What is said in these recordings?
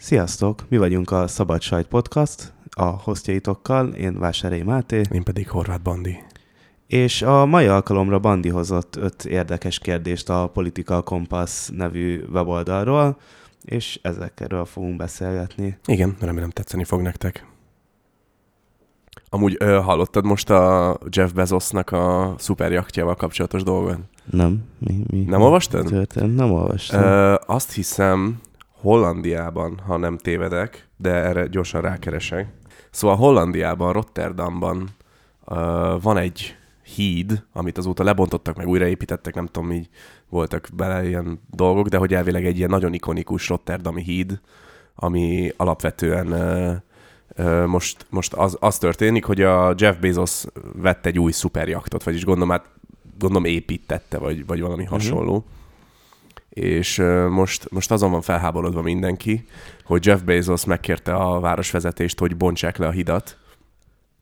Sziasztok! Mi vagyunk a Szabad Sajt Podcast, a hostjaitokkal, én Vásáré Máté, Én pedig Horváth Bandi. és a mai alkalomra Bandi hozott öt érdekes kérdést a Political Compass nevű weboldalról, és ezekről fogunk beszélgetni. Igen, remélem tetszeni fog nektek. Amúgy ö, hallottad most a Jeff Bezosnak a szuperjaktjával kapcsolatos dolgot? Nem? Mi, mi? Nem olvastad? Történt? Nem olvastam. Ö, azt hiszem Hollandiában, ha nem tévedek, de erre gyorsan rákeresek. Szóval Hollandiában, Rotterdamban ö, van egy híd, amit azóta lebontottak, meg újraépítettek, nem tudom, így voltak bele ilyen dolgok, de hogy elvileg egy ilyen nagyon ikonikus Rotterdami híd, ami alapvetően ö, most, most az, az történik, hogy a Jeff Bezos vett egy új szuperjaktot, vagyis gondolom, hát, gondolom építette, vagy, vagy valami hasonló. Uh-huh és most, most azon van felháborodva mindenki, hogy Jeff Bezos megkérte a városvezetést, hogy bontsák le a hidat,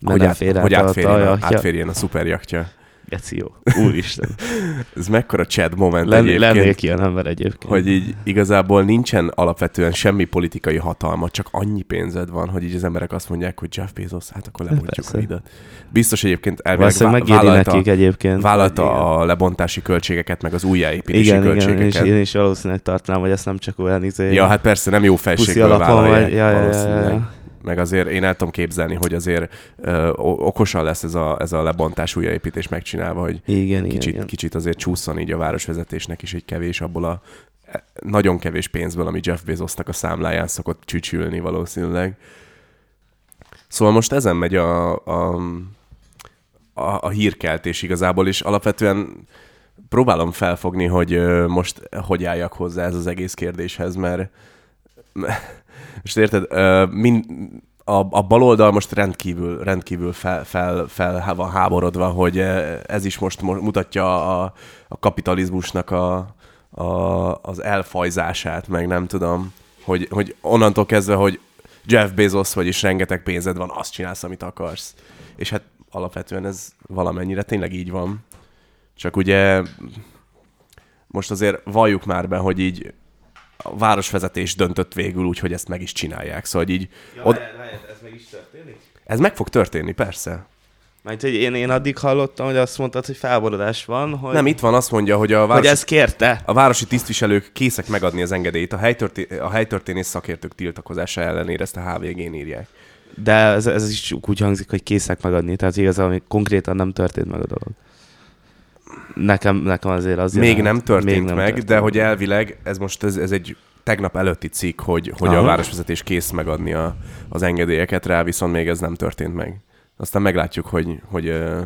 hogy, nem át, fér át hogy átférjen, a átférjen a szuperjaktja. Geci jó. Úristen. Ez mekkora Chad moment Len, egyébként, lennék ilyen ember egyébként. hogy így igazából nincsen alapvetően semmi politikai hatalma, csak annyi pénzed van, hogy így az emberek azt mondják, hogy Jeff Bezos, hát akkor lebontjuk Persze. a hidat. Biztos egyébként elvileg vá- vállalta, nekik egyébként. vállalta Igen. a lebontási költségeket, meg az újjáépítési Igen, igen, költségeket. és én is valószínűleg tartanám, hogy ezt nem csak olyan izé... Ja, hát persze, nem jó alapon vállalják. Ja, ja, ja, ja. Meg azért én el tudom képzelni, hogy azért ö, okosan lesz ez a, ez a lebontás újjáépítés megcsinálva, hogy Igen, kicsit, igen. kicsit azért csúszson így a városvezetésnek is egy kevés abból a e, nagyon kevés pénzből, ami Jeff Bezosnak a számláján szokott csücsülni valószínűleg. Szóval most ezen megy a, a, a, a hírkeltés igazából, és alapvetően próbálom felfogni, hogy most hogy álljak hozzá ez az egész kérdéshez, mert most érted, mind, a, a baloldal most rendkívül, rendkívül fel, fel, fel van háborodva, hogy ez is most mo- mutatja a, a kapitalizmusnak a, a, az elfajzását, meg nem tudom, hogy, hogy onnantól kezdve, hogy Jeff Bezos vagy, és rengeteg pénzed van, azt csinálsz, amit akarsz. És hát alapvetően ez valamennyire tényleg így van. Csak ugye most azért valljuk már be, hogy így a városvezetés döntött végül úgy, hogy ezt meg is csinálják. Szóval hogy így od- ez meg is történik? ez meg fog történni, persze. Mert hogy én, én addig hallottam, hogy azt mondtad, hogy felborodás van, hogy, Nem, itt van, azt mondja, hogy a, hogy városi, ezt kérte. a városi tisztviselők készek megadni az engedélyt. A, helytörté- a helytörténész szakértők tiltakozása ellenére ezt a HVG-n írják. De ez, ez is úgy hangzik, hogy készek megadni, tehát igazából még konkrétan nem történt meg a dolog. Nekem, nekem azért az Még jelent- nem történt még nem meg, történt de hogy elvileg, ez most ez, ez egy tegnap előtti cikk, hogy, hogy a Aha. városvezetés kész megadni a, az engedélyeket rá, viszont még ez nem történt meg. Aztán meglátjuk, hogy, hogy, ö,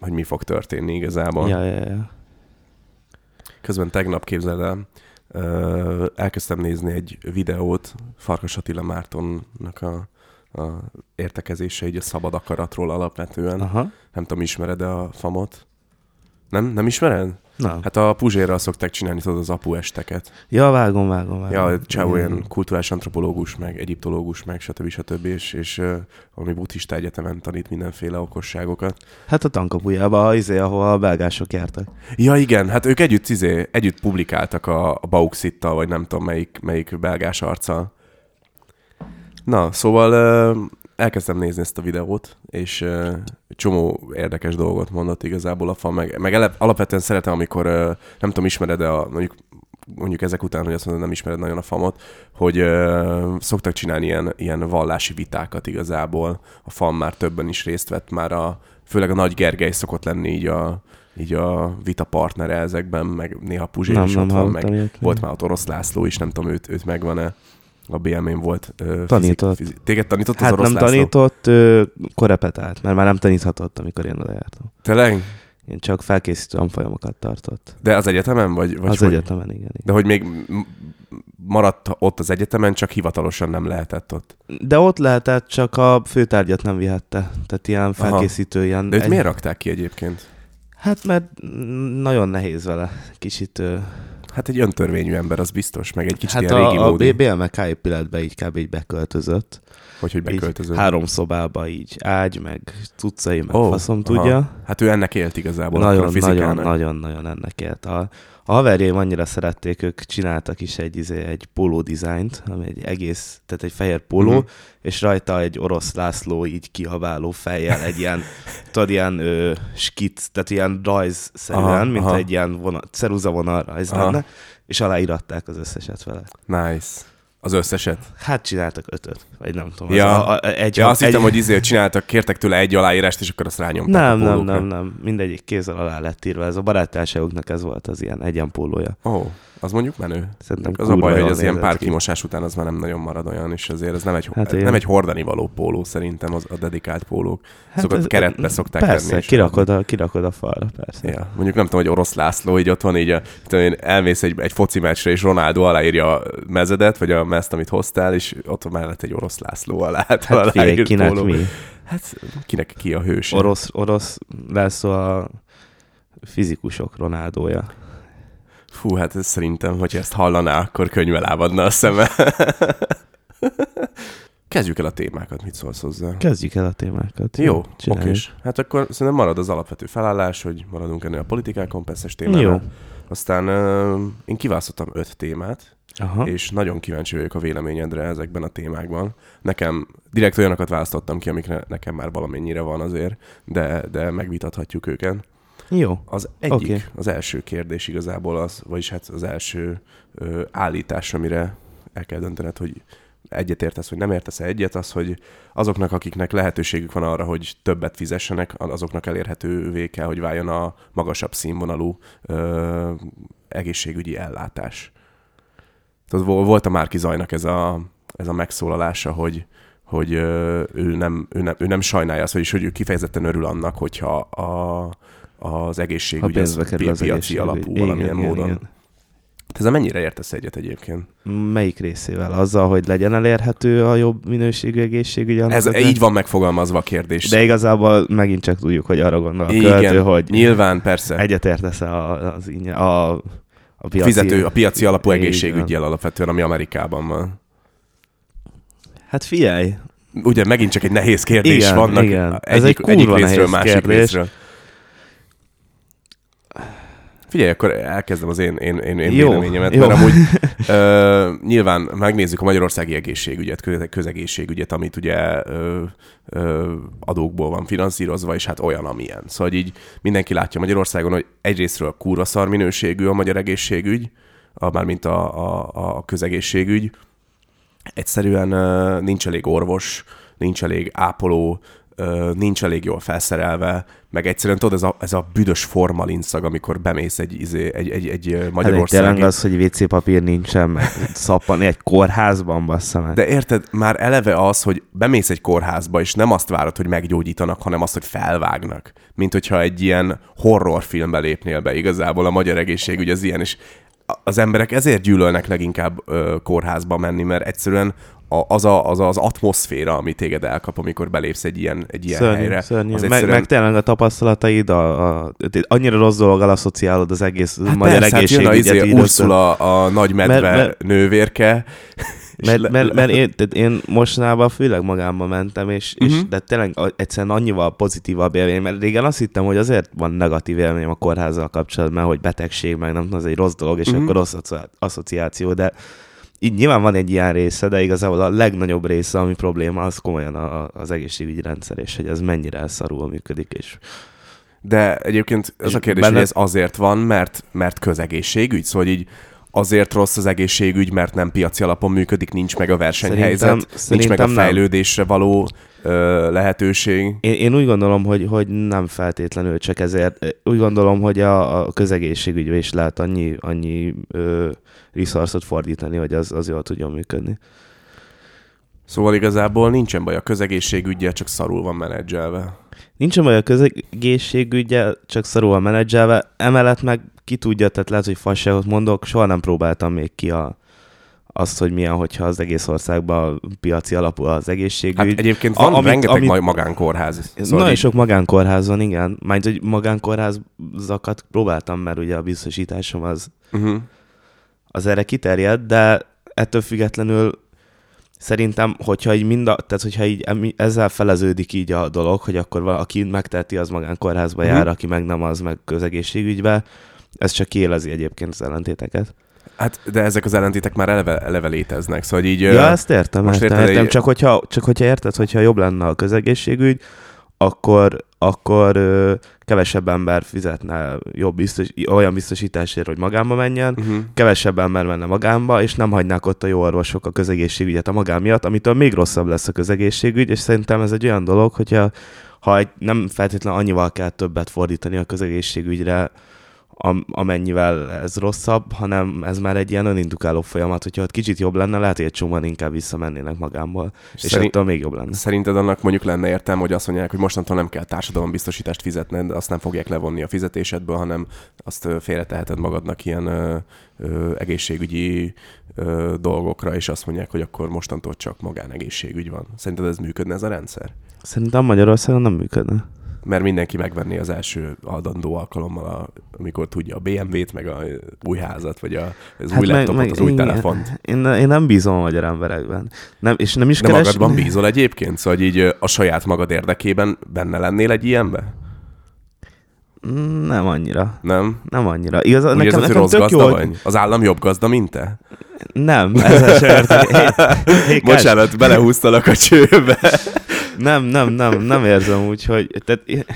hogy mi fog történni igazából. Ja, ja, ja. Közben tegnap képzeld el, elkezdtem nézni egy videót Farkas Attila Mártonnak a, a értekezése így a szabad akaratról alapvetően. Aha. Nem tudom, ismered a famot? Nem? Nem ismered? Na. Hát a Puzsérral szokták csinálni tudod az apu esteket. Ja, vágom, vágom, vágom. Ja, Igen. ilyen kulturális antropológus, meg egyiptológus, meg stb. stb. És, és uh, valami buddhista egyetemen tanít mindenféle okosságokat. Hát a tankapujában, izé, ahol a belgások jártak. Ja igen, hát ők együtt, izé, együtt publikáltak a, a Bauxittal, vagy nem tudom melyik, melyik belgás arccal. Na, szóval uh, elkezdtem nézni ezt a videót, és uh, csomó érdekes dolgot mondott igazából a fa, meg, meg ele, alapvetően szeretem, amikor, uh, nem tudom, ismered-e a, mondjuk mondjuk ezek után, hogy azt mondod, nem ismered nagyon a famot, hogy uh, szoktak csinálni ilyen, ilyen vallási vitákat igazából. A fam már többen is részt vett, már a, főleg a Nagy Gergely szokott lenni így a, így a vita partnere ezekben, meg néha Puzsér Nem, is nem ott van, meg ilyet. volt már ott Orosz László is, nem tudom, őt, őt megvan-e. A BM-én volt. Ö, Tanított. Fizik, fizik, téged tanított az Hát Orosz nem László? tanított, ö, korepetált, mert már nem taníthatott, amikor én oda jártam. Tényleg? Én csak felkészítő tanfolyamokat tartott. De az egyetemen? Vagy, vagy az hogy? egyetemen, igen. igen. De hogy még maradt ott az egyetemen, csak hivatalosan nem lehetett ott. De ott lehetett, csak a főtárgyat nem vihette. Tehát ilyen felkészítő, ilyen... De őt miért rakták ki egyébként? Hát mert nagyon nehéz vele. Kicsit... Hát egy öntörvényű ember, az biztos, meg egy kicsit Hát ilyen régi a, a módi, BMK épületbe így kb. így beköltözött. hogy, hogy Így beköltözött. három szobába így ágy, meg cuccai, meg oh, faszom aha. tudja. Hát ő ennek élt igazából. a Nagyon, nagyon, nagyon, nagyon ennek élt. A, A haverjaim annyira szerették, ők csináltak is egy, izé, egy póló dizájnt, ami egy egész, tehát egy fehér póló, Mhm. uh-huh. és rajta egy orosz László így kiabáló fejjel, egy ilyen, tudod, ilyen ö, skit, tehát ilyen rajzszerűen, Aha, mint aha. egy ilyen vonal, ceruza vonal rajz Aha. lenne, és aláíratták az összeset vele. Nice. Az összeset. Hát csináltak ötöt, vagy nem tudom. Ja. Az a, a, egy, Ja, azt egy, hittem, hogy izé csináltak, kértek tőle egy aláírást, és akkor azt rányomták Nem, nem, nem, nem. Mindegyik kézzel alá lett írva. Ez a barátságoknak ez volt az ilyen egyenpólója. Oh, az mondjuk menő. Szerintem Az a baj, hogy az ilyen pár ki. kimosás után az már nem nagyon marad olyan, és azért ez nem egy, Hát nem egy hordani való póló szerintem az a dedikált pólók. Hát Szokott ez- keretbe szokták Persze, tenni. kirakod a, kirakod a falra, persze. Ja, mondjuk nem tudom, hogy orosz László így ott van, így a, én, elmész egy, egy foci meccsre, és Ronaldo aláírja a mezedet, vagy a mezt, amit hoztál, és ott mellett egy orosz László alá. Hát, figyelj, kinek póló. mi? Hát kinek ki a hős? Orosz, orosz lesz a fizikusok Ronaldója. Fú, hát ez szerintem, hogy ezt hallaná, akkor könyve lábadna a szeme. Kezdjük el a témákat, mit szólsz hozzá? Kezdjük el a témákat. Jó, okés. Hát akkor szerintem marad az alapvető felállás, hogy maradunk ennél a politikákon, persze témánál. Jó. Aztán uh, én kiválasztottam öt témát, Aha. és nagyon kíváncsi vagyok a véleményedre ezekben a témákban. Nekem direkt olyanokat választottam ki, amikre nekem már valamennyire van azért, de, de megvitathatjuk őket. Jó. Az egyik, okay. az első kérdés igazából az, vagyis hát az első ö, állítás, amire el kell döntened, hogy egyet értesz, vagy nem értesz egyet, az, hogy azoknak, akiknek lehetőségük van arra, hogy többet fizessenek, azoknak elérhetővé kell, hogy váljon a magasabb színvonalú ö, egészségügyi ellátás. Tehát vo- volt a Márki Zajnak ez a, ez a megszólalása, hogy, hogy ő, nem, ő, nem, ő nem sajnálja azt, vagyis hogy ő kifejezetten örül annak, hogyha a, az egészségügy az kerül az piaci alapú Igen, valamilyen igen, módon. igen. Te ezzel mennyire értesz egyet egyébként? Melyik részével? Azzal, hogy legyen elérhető a jobb minőségű egészségügy? Ez akinek- így van megfogalmazva a kérdés. De igazából megint csak tudjuk, hogy arra gondol a Igen, költő, hogy Nyilván, persze. egyetértesz a, az ingyen, a, a piaci... fizető, a piaci alapú Igen. egészségügyel alapvetően, ami Amerikában van. Hát figyelj, Ugye megint csak egy nehéz kérdés Igen, vannak. igen. Ez Egyik, egy egyik kurva részről, nehéz másik kérdés. részről. Figyelj, akkor elkezdem az én, én, én, én Jó, véleményemet, jó. mert amúgy ö, nyilván megnézzük a magyarországi egészségügyet, köz- közegészségügyet, amit ugye ö, ö, adókból van finanszírozva, és hát olyan, amilyen. Szóval így mindenki látja Magyarországon, hogy egyrésztről kurva szar minőségű a magyar egészségügy, a, mármint a, a, a közegészségügy, egyszerűen ö, nincs elég orvos, nincs elég ápoló, nincs elég jól felszerelve, meg egyszerűen tudod, ez a, ez a büdös formalinszag, amikor bemész egy, izé, egy, egy, egy hát magyarországi... tényleg az, hogy WC papír nincsen, meg szappani egy kórházban, bassza meg. De érted, már eleve az, hogy bemész egy kórházba, és nem azt várod, hogy meggyógyítanak, hanem azt, hogy felvágnak. Mint hogyha egy ilyen horrorfilmbe lépnél be. Igazából a magyar egészségügy az ilyen, és az emberek ezért gyűlölnek leginkább ö, kórházba menni, mert egyszerűen a, az, a, az az atmoszféra, ami téged elkap, amikor belépsz egy ilyen, egy ilyen szörnyű, helyre. szörnyű. Az Meg, egyszerűen- meg tényleg a tapasztalataid, a, a, annyira rossz dolog asszociálod az egész hát magyar persze, hát jön a egészségügyet. izé, Ursula, a nagy medve Mert- mert- nővérke. Mert, le- mert, mert én, tehát én mostanában főleg magámba mentem, és, uh-huh. és Mhm. de tényleg a- egyszerűen annyival pozitívabb élmény, mert régen azt hittem, hogy azért van negatív élmény a kórházzal kapcsolatban, hogy betegség, meg nem tudom, az egy rossz dolog, és uh-huh. akkor rossz asszociáció, de így nyilván van egy ilyen része, de igazából a legnagyobb része, ami probléma, az komolyan a, az egészségügyi rendszer, és hogy ez mennyire szarul működik, és De egyébként az a kérdés, benne- hogy ez azért van, mert, mert közegészségügy? Szóval így azért rossz az egészségügy, mert nem piaci alapon működik, nincs meg a versenyhelyzet, Szerintem- nincs meg a szerintem nem. fejlődésre való ö, lehetőség. Én, én úgy gondolom, hogy, hogy nem feltétlenül csak ezért. Úgy gondolom, hogy a, a közegészségügybe is lehet annyi, annyi ö, resource-ot fordítani, hogy az, az jól tudjon működni. Szóval igazából nincsen baj a közegészségügyel, csak szarul van menedzselve. Nincs baj a közegészségügyel, csak szarul van menedzselve. Emellett meg ki tudja, tehát lehet, hogy fasságot mondok, soha nem próbáltam még ki a, azt, hogy milyen, hogyha az egész országban piaci alapú az egészségügy. Hát egyébként van amit- rengeteg amit- amit... magánkórház. Szóval Nagyon így- sok magánkórház van, igen. Majd, hogy magánkórházakat próbáltam, mert ugye a biztosításom az, Uh-huh. az erre kiterjed, de ettől függetlenül szerintem, hogyha így mind a, tehát hogyha így ezzel feleződik így a dolog, hogy akkor valaki megteheti, az magánkórházba Mhm. jár, aki meg nem, az meg közegészségügybe, Ez csak kiélezi egyébként az ellentéteket. Hát, de ezek az ellentétek már eleve, eleve léteznek, szóval így... Ja, ezt értem, most értem, értem. egy- Csak, hogyha, csak hogyha érted, hogyha jobb lenne a közegészségügy, akkor, akkor ö, kevesebb ember fizetne jobb biztos, olyan biztosításért, hogy magánba menjen, Uh-huh. kevesebb ember menne magánba, és nem hagynák ott a jó orvosok a közegészségügyet a magán miatt, amitől még rosszabb lesz a közegészségügy, és szerintem ez egy olyan dolog, hogyha ha egy, nem feltétlenül annyival kell többet fordítani a közegészségügyre, am, amennyivel ez rosszabb, hanem ez már egy ilyen önindukáló folyamat, hogyha ott kicsit jobb lenne, lehet, hogy egy csomóan inkább visszamennének magámból, és, és szerint- ettől még jobb lenne. Szerinted annak mondjuk lenne értelme, hogy azt mondják, hogy mostantól nem kell társadalombiztosítást fizetned, azt nem fogják levonni a fizetésedből, hanem azt félreteheted magadnak ilyen ö, ö, egészségügyi ö, dolgokra, és azt mondják, hogy akkor mostantól csak magánegészségügy van. Szerinted ez működne ez a rendszer? Szerintem Magyarországon nem működne. Mert mindenki megvenné az első adandó alkalommal, a, amikor tudja a BMW-t, meg a új házat, vagy a, az hát új laptopot, az új igen. telefont. Én, én nem bízom a magyar emberekben. Nem, és nem is De keres... magadban bízol egyébként? Szóval így a saját magad érdekében benne lennél egy ilyenbe? Nem annyira. Nem? Nem annyira. Igaz, Úgy nekem, nekem rossz tök gazda jó, vagy? Az állam jobb gazda, mint te? Nem, ezzel sem. Hé, hé, Bocsánat, belehúztalak a csőbe. Nem, nem, nem, nem érzem úgy, hogy... Tehát,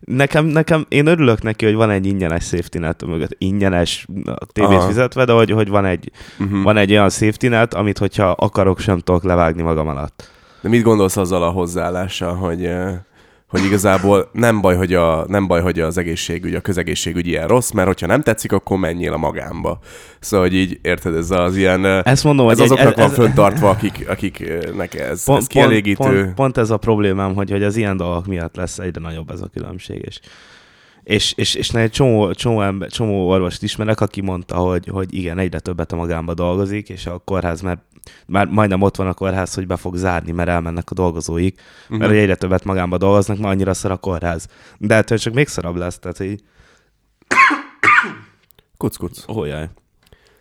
nekem, nekem, én örülök neki, hogy van egy ingyenes safety net mögött, ingyenes a tévét Aha. fizetve, de hogy, hogy van, egy, Uh-huh. van egy olyan safety net, amit hogyha akarok, sem tudok levágni magam alatt. De mit gondolsz azzal a hozzáállással, hogy, hogy igazából nem baj, hogy, a, nem baj, hogy az egészségügy, a közegészségügy ilyen rossz, mert hogyha nem tetszik, akkor menjél a magánba. Szóval, hogy így érted, ez az ilyen... Ezt mondom, ez hogy egy- azoknak ez- van föntartva, akik, akiknek ez, Pont, ez kielégítő. Pont, pont, pont ez a problémám, hogy, hogy az ilyen dolgok miatt lesz egyre nagyobb ez a különbség. És, és, és, és egy csomó, csomó, ember, csomó orvost ismerek, aki mondta, hogy, hogy igen, egyre többet a magánba dolgozik, és a kórház már, már majdnem ott van a kórház, hogy be fog zárni, mert elmennek a dolgozóik, uh-huh. Mert hogy egyre többet magánba dolgoznak, mert annyira szar a kórház. De ettől csak még szarabb lesz, tehát hogy Kuc, kuc. oh, jaj.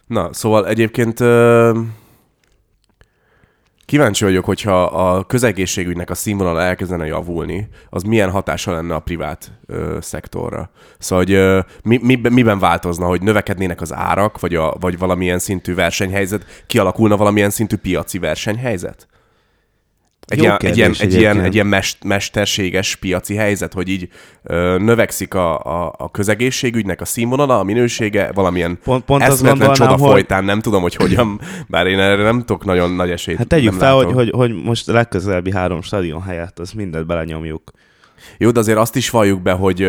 Na, szóval egyébként ö, kíváncsi vagyok, hogyha a közegészségügynek a színvonala elkezdene javulni, az milyen hatása lenne a privát ö, szektorra. Szóval, hogy ö, mi, mi, miben változna, hogy növekednének az árak, vagy, a, vagy valamilyen szintű versenyhelyzet, kialakulna valamilyen szintű piaci versenyhelyzet? Egy ilyen, egy, kérdés ilyen, egy, ilyen, egy ilyen mest, mesterséges piaci helyzet, hogy így ö, növekszik a, a, a közegészségügynek a színvonala, a minősége, valamilyen Pont, pont azt eszméletlen csoda hogy, folytán, nem tudom, hogy hogyan, bár én erre nem tudok nagyon nagy esélyt. hát tegyük fel, hogy, hogy, hogy most a legközelebbi három stadion helyett, az mindent belenyomjuk. Jó, de azért azt is valljuk be, hogy,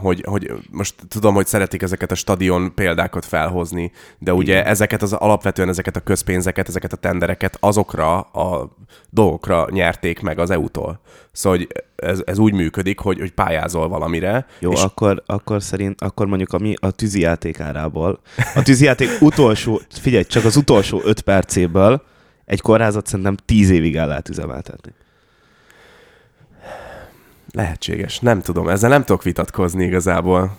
hogy, hogy most tudom, hogy szeretik ezeket a stadion példákat felhozni, de ugye Igen. ezeket az alapvetően ezeket a közpénzeket, ezeket a tendereket azokra a dolgokra nyerték meg az EU-tól. Szóval hogy ez, ez úgy működik, hogy, hogy pályázol valamire, Jó, és... akkor, akkor szerint, akkor mondjuk a, mi, a tűzijáték árából. A tűzijáték utolsó, figyelj, csak az utolsó öt percéből egy kórházat szerintem tíz évig el lehet üzemeltetni. Lehetséges, nem tudom, ezzel nem tudok vitatkozni igazából.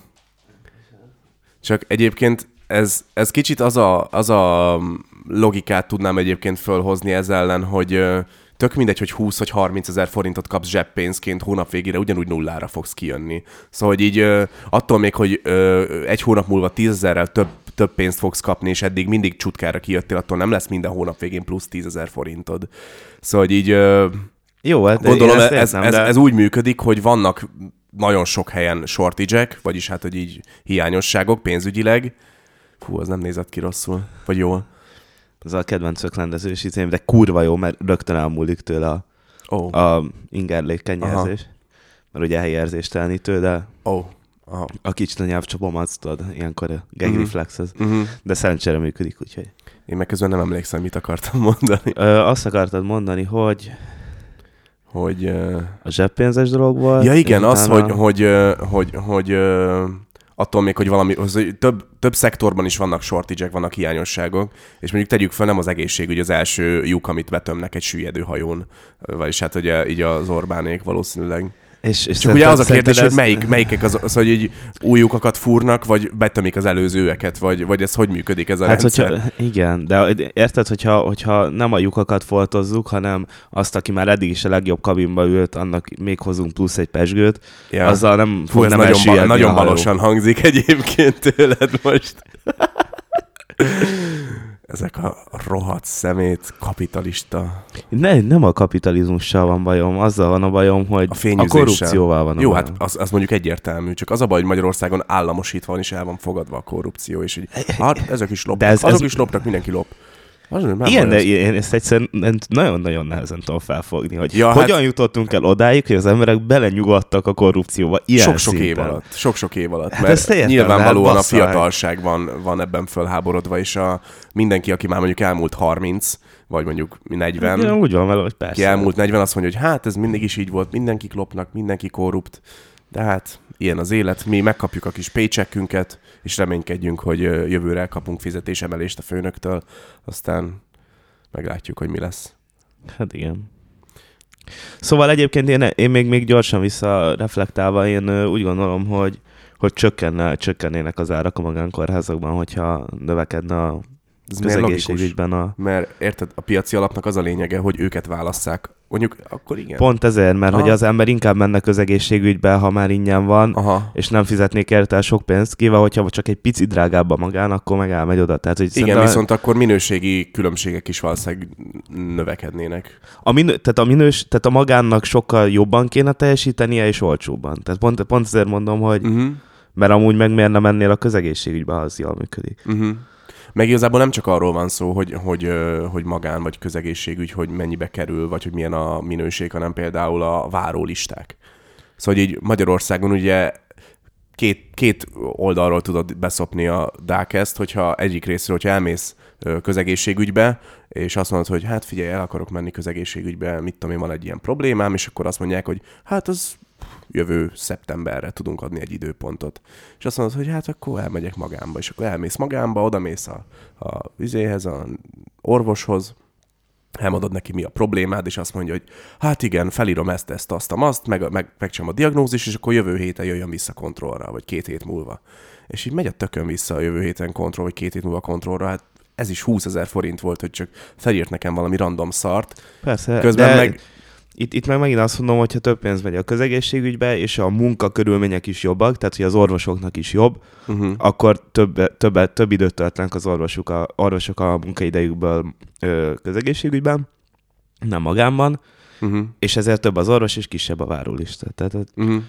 Csak egyébként ez, ez kicsit az a, az a logikát tudnám egyébként fölhozni ez ellen, hogy tök mindegy, hogy 20 vagy 30 ezer forintot kapsz zseppénzként hónap végére, ugyanúgy nullára fogsz kijönni. Szóval, hogy így attól még, hogy egy hónap múlva 10 ezerrel több, több pénzt fogsz kapni, és eddig mindig csutkára kijöttél, attól nem lesz minden hónap végén plusz 10 ezer forintod. Szóval, hogy így... Jó, hát Gondolom, én ez, ezt ez, értem, ez, de... ez úgy működik, hogy vannak nagyon sok helyen shortage vagyis hát, hogy így hiányosságok pénzügyileg. Fú, az nem nézett ki rosszul. Vagy jól. Ez a kedvenc öklendezős izém, de kurva jó, mert rögtön elmúlik tőle a, oh, a ingerlék kenyérzés. Mert ugye helyérzéstelenítő, de oh. Aha. a kicsit a nyelvcsapom, azt tudod, ilyenkor a gag Mhm. reflex az. Uh-huh. De szerencsére működik, úgyhogy. Én meg közben nem emlékszem, mit akartam mondani. Ö, azt akartad mondani, hogy Hogy... A zseppénzes dolog volt. Ja igen, az, utána- hogy, hogy, hogy, hogy ö, attól még, hogy valami, az, hogy több, több szektorban is vannak shortage vannak hiányosságok, és mondjuk tegyük fel, nem az egészségügy az első lyuk, amit betömnek egy süllyedő hajón, vagyis hát ugye így az Orbánék valószínűleg. És, és Csak ugye az a kérdés, hogy ez... melyik, melyikek az, az, hogy egy új lyukakat fúrnak, vagy betömik az előzőeket, vagy, vagy ez hogy működik ez a Hát, rendszer? hogyha, igen, de érted, hogyha, hogyha nem a lyukakat foltozzuk, hanem azt, aki már eddig is a legjobb kabinba ült, annak még hozunk plusz egy pesgőt, Ja. azzal nem Fú, fog nem nagyon, ba- nagyon balosan hangzik egyébként tőled most. Ezek a rohadt szemét kapitalista. Ne, nem a kapitalizmussal van bajom, azzal van a bajom, hogy A a, korrupcióval van a Jó, bajom. hát az, az mondjuk egyértelmű, csak az a baj, hogy Magyarországon államosítva van és el van fogadva a korrupció, és így, hát ezek is lopnak, De ez- azok ez- is lopnak, mindenki lop. Nem Igen, de én ezt egyszerűen nagyon-nagyon nehezen tudom felfogni, hogy Ja, hogyan hát- jutottunk el odáig, hogy az emberek belenyugodtak a korrupcióba ilyen Sok-sok év alatt. Sok-sok év alatt. Hát mert ezt értem, nyilvánvalóan hát a fiatalság van, van ebben fölháborodva, és a, mindenki, aki már mondjuk elmúlt 30, vagy mondjuk 40, Igen, úgy van vele, hogy persze. aki elmúlt 40, azt mondja, hogy hát ez mindig is így volt, mindenki lopnak, mindenki korrupt, de hát ilyen az élet, mi megkapjuk a kis paycheckünket, és reménykedjünk, hogy jövőre kapunk fizetésemelést a főnöktől, aztán meglátjuk, hogy mi lesz. Hát igen. Szóval egyébként én, én még, még gyorsan visszareflektálva, én úgy gondolom, hogy, hogy csökkenne, csökkennének az árak a magánkórházakban, hogyha növekedne a Ez közegészségügyben a... Mert érted, a piaci alapnak az a lényege, hogy őket válasszák. Mondjuk akkor igen. Pont ezért, mert Aha. hogy az ember inkább menne közegészségügybe, ha már ingyen van, Aha. és nem fizetnék érte sok pénzt, kivel, hogyha csak egy pici drágább a magán, akkor meg elmegy oda. Tehát, hogy Igen, szerintem viszont akkor minőségi különbségek is valószínűleg növekednének. a, minő, tehát, a minős, tehát a magánnak sokkal jobban kéne teljesítenie, és olcsóbban. Tehát pont, pont ezért mondom, hogy Uh-huh. mert amúgy meg miért nem mennél a közegészségügybe, ha az jól működik. Uh-huh. Meg igazából nem csak arról van szó, hogy, hogy, hogy magán vagy közegészségügy, hogy mennyibe kerül, vagy hogy milyen a minőség, hanem például a várólisták. Szóval így Magyarországon ugye két, két oldalról tudod beszopni a dákeszt, hogyha egyik részről, hogyha elmész közegészségügybe, és azt mondod, hogy hát figyelj, el akarok menni közegészségügybe, mit tudom én, van egy ilyen problémám, és akkor azt mondják, hogy hát az jövő szeptemberre tudunk adni egy időpontot. És azt mondod, hogy hát akkor elmegyek magámba, és akkor elmész magámba, oda mész a, a vizéhez, a orvoshoz, elmondod neki, mi a problémád, és azt mondja, hogy hát igen, felírom ezt, ezt, azt, azt, meg, meg, megcsinálom a diagnózis, és akkor jövő héten jöjjön vissza kontrollra, vagy két hét múlva. És így megy a tökön vissza a jövő héten kontroll, vagy két hét múlva kontrollra, hát ez is 20 ezer forint volt, hogy csak felírt nekem valami random szart. Persze, Közben de meg- itt, itt meg megint azt mondom, hogy ha több pénz megy a közegészségügybe, és a munkakörülmények is jobbak, tehát hogy az orvosoknak is jobb, Uh-huh. akkor több, több, több időt töltenek az orvosok a, orvosok a munkaidejükből ö, közegészségügyben, nem magánban, Uh-huh. és ezért több az orvos, és kisebb a várólista. Tehát Uh-huh.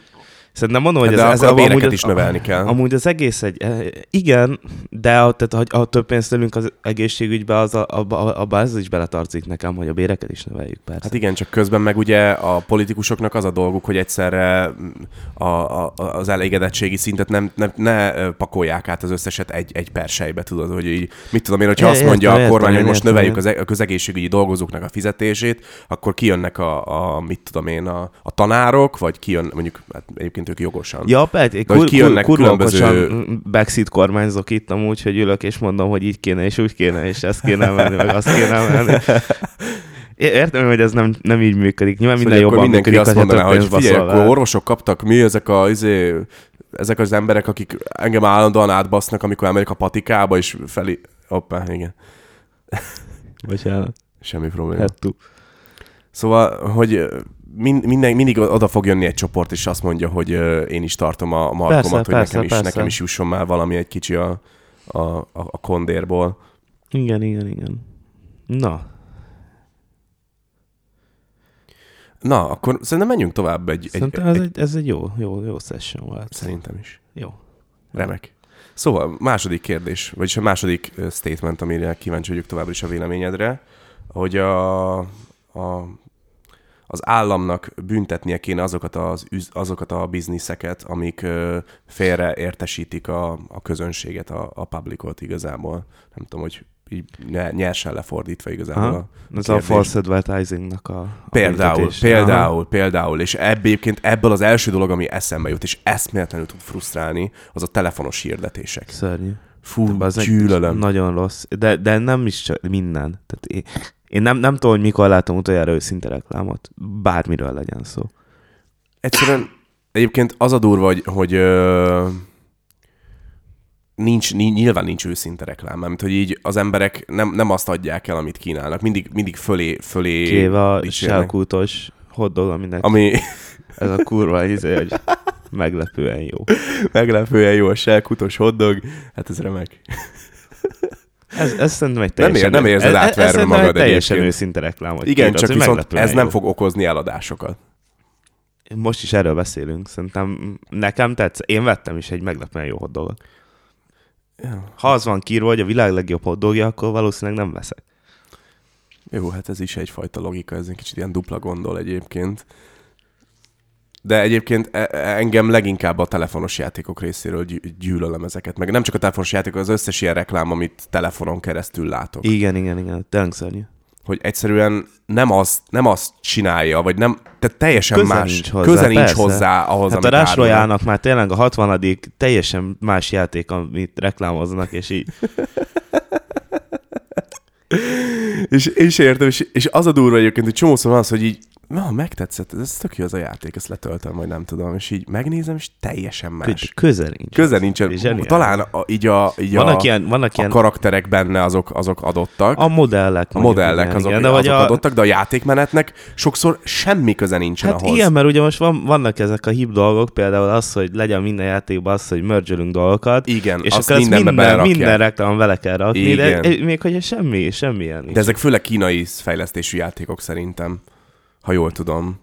Szerintem mondom, hogy De ez, ez a béreket amúgy, is növelni kell. Amúgy az egész egy... eh, Igen, de a, tehát, ha, ha több pénzt tőlünk az egészségügybe, az a, abba, abba ez is beletartozik nekem, hogy a béreket is növeljük, persze. Hát igen, csak közben meg ugye a politikusoknak az a dolguk, hogy egyszerre a, a, az elégedettségi szintet nem, nem, ne pakolják át az összeset egy, egy persejbe, tudod, hogy így, mit tudom én, hogyha É, azt mondja értem, a kormány, értem, hogy most értem, növeljük az, e- a közegészségügyi dolgozóknak a fizetését, akkor kijönnek a, a mit tudom én, a, a tanárok, vagy kijön, mondjuk, hát egyébként ők jogosan. Ja, persze, hogy kur, kijönnek kur, különböző- backseat kormányzok itt amúgy, hogy ülök és mondom, hogy így kéne, és úgy kéne, és ezt kéne menni, meg azt kéne menni. É- Értem, hogy ez nem, nem így működik. Nyilván minden Szóval jobban mindenki működik, azt mondaná, hogy figyelj, akkor orvosok kaptak, mi ezek a, izé, ezek az emberek, akik engem állandóan átbasznak, amikor elmegyek a patikába, és felé... Hoppá, igen. Bocsánat, Semmi probléma. hát tú. Szóval, hogy ö, min, minden, mindig oda fog jönni egy csoport, és azt mondja, hogy én is tartom a markomat, Persze, hogy persze, nekem, is, persze. nekem is jusson már valami egy kicsi a, a, a, a kondérból. Igen, igen, igen. Na, Na, akkor szerintem menjünk tovább egy... egy, szerintem ez egy, egy, ez egy jó, jó, jó session volt. Szerintem is. Jó. Remek. Szóval, második kérdés, vagyis a második statement, amire kíváncsi vagyok továbbra is a véleményedre, hogy a, a, az államnak büntetnie kéne azokat, az, azokat a bizniszeket, amik ö, félre értesítik a, a közönséget, a, a publicot igazából. Nem tudom, hogy így nyersen lefordítva igazából. Aha. A, Ez a false advertisingnak a, a Például, büntetés. például, Aha. például, és ebből egyébként ebből az első dolog, ami eszembe jut, és eszméletlenül tud frusztrálni, az a telefonos hirdetések. Szörnyű. Fú, gyűlölöm. Nagyon rossz. De, de nem is csak minden. Tehát én, én nem, nem tudom, hogy mikor látom utoljára őszinte reklámot. Bármiről legyen szó. egyszerűen egyébként az a durva, hogy, hogy ö, nincs, nincs, nyilván nincs őszinte reklám, mert hogy így az emberek nem, nem azt adják el, amit kínálnak, mindig, mindig fölé, fölé Kéve a selkútos hotdog, aminek Ami ez a kurva izé, hogy meglepően jó. meglepően jó a selkutos hoddog, hát ez remek. Ez, ez szerintem egy Nem ér- teljesen... nem érzed ez- ez- átverve ez szerintem magad egy teljesen egyébként. őszinte reklám. Hogy Igen, kiírod, csak viszont ez nem jó. fog okozni eladásokat. Most is erről beszélünk. Szerintem nekem tetsz. Én vettem is egy meglepően jó hotdogot. Ha az van kírva, hogy a világ legjobb hotdogja, akkor valószínűleg nem veszek. Jó, hát ez is egyfajta logika, ez egy kicsit ilyen dupla gondol egyébként. De egyébként e- e- engem leginkább a telefonos játékok részéről gy- gyűlölöm ezeket. Meg nem csak a telefonos játékok, az összes ilyen reklám, amit telefonon keresztül látok. Igen, igen, igen. Tényleg szörnyű. Hogy egyszerűen nem azt, nem azt csinálja, vagy nem, tehát teljesen Köze más. nincs hozzá, köze nincs persze. hozzá ahhoz, Hát a amit Rush árulnak. Royale-nak már tényleg a 60 teljesen más játék, amit reklámoznak, és így És, és értem, és, és az a durva egyébként, hogy csomószor van az, hogy így, na, megtetszett, ez tök jó az a játék, ezt letöltöm, vagy nem tudom, és így megnézem, és teljesen más. kö- köze nincs. Köze nincsen. Zseniális. Talán a, így a, így Vannak a, ilyen, vannak a ilyen karakterek benne azok, azok adottak. a modellek. A modellek igen, azok, igen, de azok a, adottak, de a játékmenetnek sokszor semmi köze nincsen Hát ahhoz. igen, mert ugye most van, vannak ezek a hip dolgok, például az, hogy legyen minden játékban az, hogy mergelünk dolgokat, Igen, és azt akkor minden, belerakják. minden reklám vele kell rakni, Igen. de még hogyha semmi, semmilyen nincs. De ezek főleg kínai fejlesztésű játékok szerintem, ha jól tudom.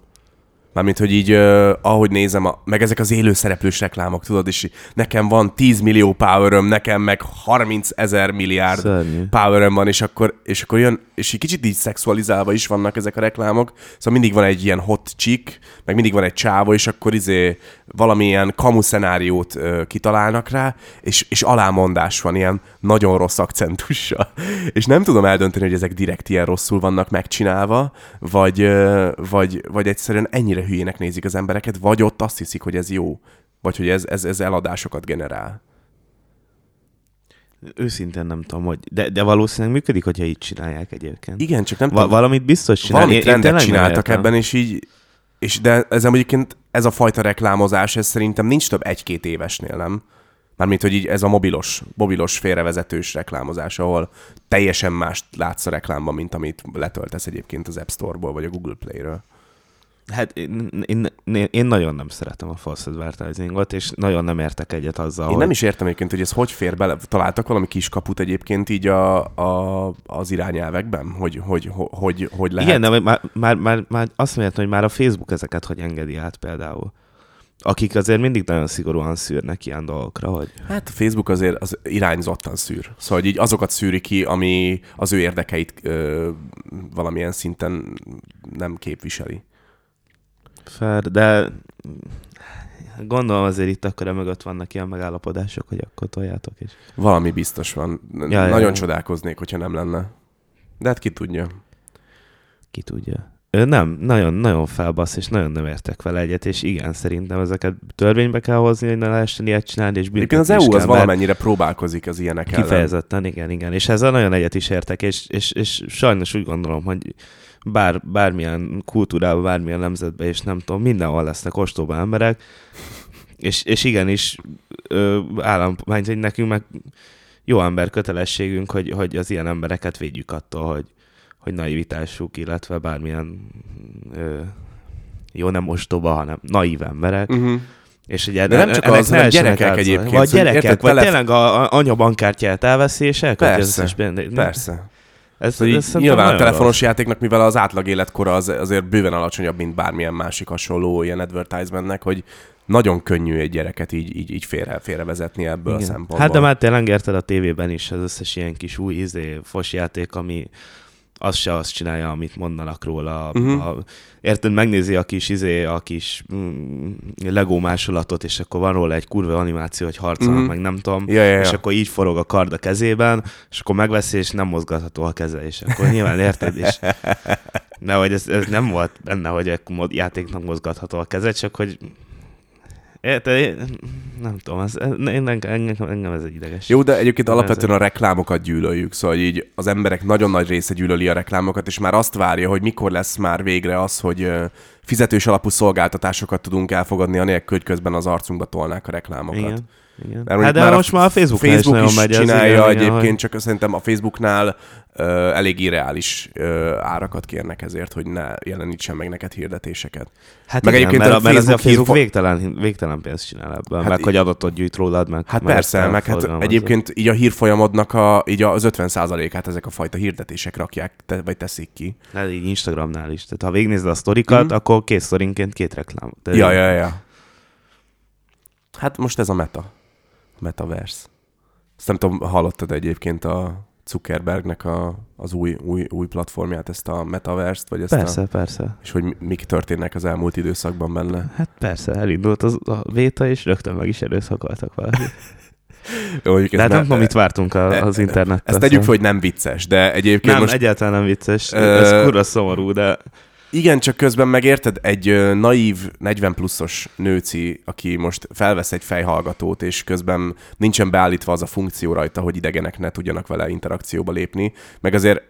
Mármint, hogy így, uh, ahogy nézem, a, meg ezek az élő szereplős reklámok, tudod, és nekem van 10 millió power nekem meg 30 ezer milliárd Szörnyű. van, és akkor, és akkor jön, és egy kicsit így szexualizálva is vannak ezek a reklámok, szóval mindig van egy ilyen hot chick, meg mindig van egy csávó, és akkor izé valamilyen kamu szenáriót ö, kitalálnak rá, és, és alámondás van ilyen nagyon rossz akcentussal. És nem tudom eldönteni, hogy ezek direkt ilyen rosszul vannak megcsinálva, vagy, ö, vagy, vagy egyszerűen ennyire hülyének nézik az embereket, vagy ott azt hiszik, hogy ez jó, vagy hogy ez, ez, ez eladásokat generál. Őszintén nem tudom, hogy... De, de valószínűleg működik, hogyha így csinálják egyébként. Igen, csak nem Va- valamit biztos csinál. Valami trendet tényleg nem csináltak ebben, és így, és de ez egyébként ez a fajta reklámozás, ez szerintem nincs több egy-két évesnél, nem? Mármint, hogy így ez a mobilos, mobilos félrevezetős reklámozás, ahol teljesen mást látsz a reklámban, mint amit letöltesz egyébként az App Store-ból, vagy a Google Play-ről. Hát én, én, én, én nagyon nem szeretem a false advertisingot, és nagyon nem értek egyet azzal, Én hogy... nem is értem egyébként, hogy ez hogy fér bele. Találtak valami kis kaput egyébként így a, a, az irányelvekben, hogy hogy, hogy, hogy, hogy lehet. Igen, de már, már, már, már azt mondjátok, hogy már a Facebook ezeket hogy engedi át például. Akik azért mindig nagyon szigorúan szűrnek ilyen dolgokra, hogy Hát a Facebook azért az irányzottan szűr. Szóval így azokat szűri ki, ami az ő érdekeit ö, valamilyen szinten nem képviseli. Fair, de gondolom azért itt akkor mögött vannak ilyen megállapodások, hogy akkor toljátok is. Valami biztos van. Ja, Nagyon ja. csodálkoznék, hogyha nem lenne. De hát ki tudja. Ki tudja. Ő nem, nagyon, nagyon felbasz, és nagyon nem értek vele egyet, és igen, szerintem ezeket törvénybe kell hozni, hogy ne lehessen ilyet csinálni, és büntetni az EU kell, az valamennyire próbálkozik az ilyenek ellen. Kifejezetten, igen, igen. És ezzel nagyon egyet is értek, és, és, és sajnos úgy gondolom, hogy bár, bármilyen kultúrában, bármilyen nemzetben, és nem tudom, mindenhol lesznek ostoba emberek, és, és igenis ö, állam, hogy nekünk meg jó ember kötelességünk, hogy, hogy az ilyen embereket védjük attól, hogy, hogy naivitásuk, illetve bármilyen ö, jó, nem ostoba, hanem naív emberek, Uh-huh. és ugye De nem csak ennek az, ne hanem gyerekek áldozatok. egyébként, Vagy gyerekek, érted, vagy tele- tényleg a, a anya bankkártyáját elveszi, és elkölti az Persze. Persze. Ez, Szóval ez szerintem nyilván a telefonos játéknak, mivel az átlag életkora az, azért bőven alacsonyabb, mint bármilyen másik hasonló ilyen advertisementnek, hogy nagyon könnyű egy gyereket így, így, így félre, félrevezetni ebből Igen. a szempontból. Hát de már tényleg érted a tévében is az összes ilyen kis új izé, fos játék, ami az se azt csinálja, amit mondanak róla. Mhm. Uh-huh. A, érted, megnézi a kis izé, a kis mm, Lego másolatot, és akkor van róla egy kurva animáció, hogy harcolnak, Mhm. uh-huh. meg nem tudom, Ja, ja, ja. és akkor így forog a kard a kezében, és akkor megveszi, és nem mozgatható a keze, és akkor nyilván érted, és de hogy ez, ez nem volt benne, hogy egy mod- játéknak mozgatható a keze, csak hogy Érted? Nem tudom, ez, én, engem, engem ez egy ideges. Jó, de egyébként alapvetően a reklámokat gyűlöljük, szóval így az emberek nagyon nagy része gyűlöli a reklámokat, és már azt várja, hogy mikor lesz már végre az, hogy fizetős alapú szolgáltatásokat tudunk elfogadni, anélkül, hogy közben az arcunkba tolnák a reklámokat. Igen. Igen. hát de már most már a Facebook, Facebook is, is megy csinálja az, egyébként, hogy... csak szerintem a Facebooknál uh, elég irreális uh, árakat kérnek ezért, hogy ne jelenítsen meg neked hirdetéseket. Hát meg igen, egyébként mert, a, mert Facebook, a Facebook hírfo- végtelen, végtelen pénzt csinál ebben, hát meg hogy adatot gyűjt rólad, meg Hát persze, meg hát egyébként így a hírfolyamodnak a, így az 50%-át ezek a fajta hirdetések rakják, te, vagy teszik ki. Hát így Instagramnál is. Tehát ha végignézed a sztorikat, mm. akkor két sztorinként két reklám. De ja, ja, ja. Hát most ez a meta. Metaverse. Ezt nem tudom, hallottad egyébként a Zuckerbergnek a, az új, új, új platformját, ezt a Metaverse-t? Vagy ezt persze, a, persze. És hogy mik történnek az elmúlt időszakban benne? Hát persze, elindult az, a véta, és rögtön meg is erőszakoltak valaki. Jó, de hát nem tudom, mit vártunk a, e- az internet. Ezt tegyük fel, hogy nem vicces, de egyébként nem, most... egyáltalán nem vicces. Ez kurva szomorú, de... Igen, csak közben megérted, egy naív 40 pluszos nőci, aki most felvesz egy fejhallgatót, és közben nincsen beállítva az a funkció rajta, hogy idegenek ne tudjanak vele interakcióba lépni, meg azért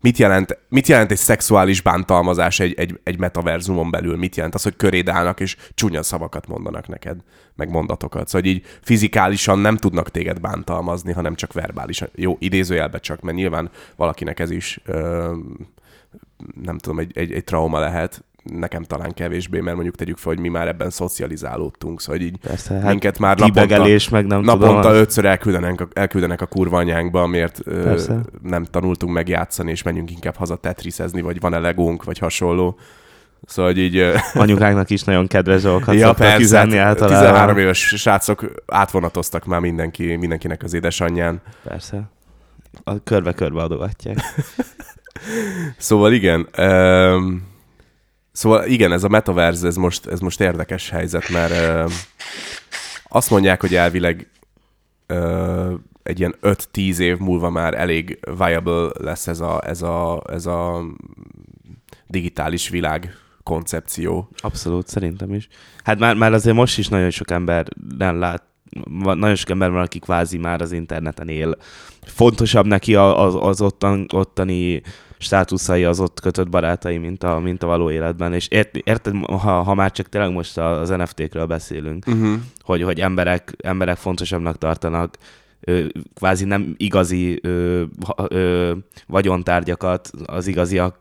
mit jelent, mit jelent egy szexuális bántalmazás egy, egy, egy metaverzumon belül? Mit jelent az, hogy köréd állnak és csúnya szavakat mondanak neked, meg mondatokat? Szóval így fizikálisan nem tudnak téged bántalmazni, hanem csak verbálisan. Jó, idézőjelbe csak, mert nyilván valakinek ez is ö, nem tudom, egy, egy, egy trauma lehet, nekem talán kevésbé, mert mondjuk tegyük fel, hogy mi már ebben szocializálódtunk, szóval így Persze, hát minket már naponta, meg nem naponta tudom, ötször elküldenek, a, elküldenek a kurva anyánkba, miért ö, nem tanultunk megjátszani, és menjünk inkább haza tetrisezni, vagy van-e legónk, vagy hasonló. Szóval, hogy így... Anyukáknak is nagyon kedves dolgokat ja, persze, üzenni hát általában. 13 éves srácok átvonatoztak már mindenki, mindenkinek az édesanyján. Persze. A körbe-körbe adogatják. szóval igen. Um, szóval igen, ez a metaverse, ez most, ez most érdekes helyzet, mert um, azt mondják, hogy elvileg uh, egy ilyen 5-10 év múlva már elég viable lesz ez a, ez a, ez a digitális világ koncepció. Abszolút, szerintem is. Hát már, már azért most is nagyon sok ember nem lát, nagyon sok ember van, aki kvázi már az interneten él. Fontosabb neki az, az ottan, ottani státuszai az ott kötött barátai, mint a, mint a való életben. És ért, érted, ha, ha már csak tényleg most az NFT-kről beszélünk, uh-huh. hogy, hogy emberek, emberek fontosabbnak tartanak ö, kvázi nem igazi ö, ö, vagyontárgyakat az igaziak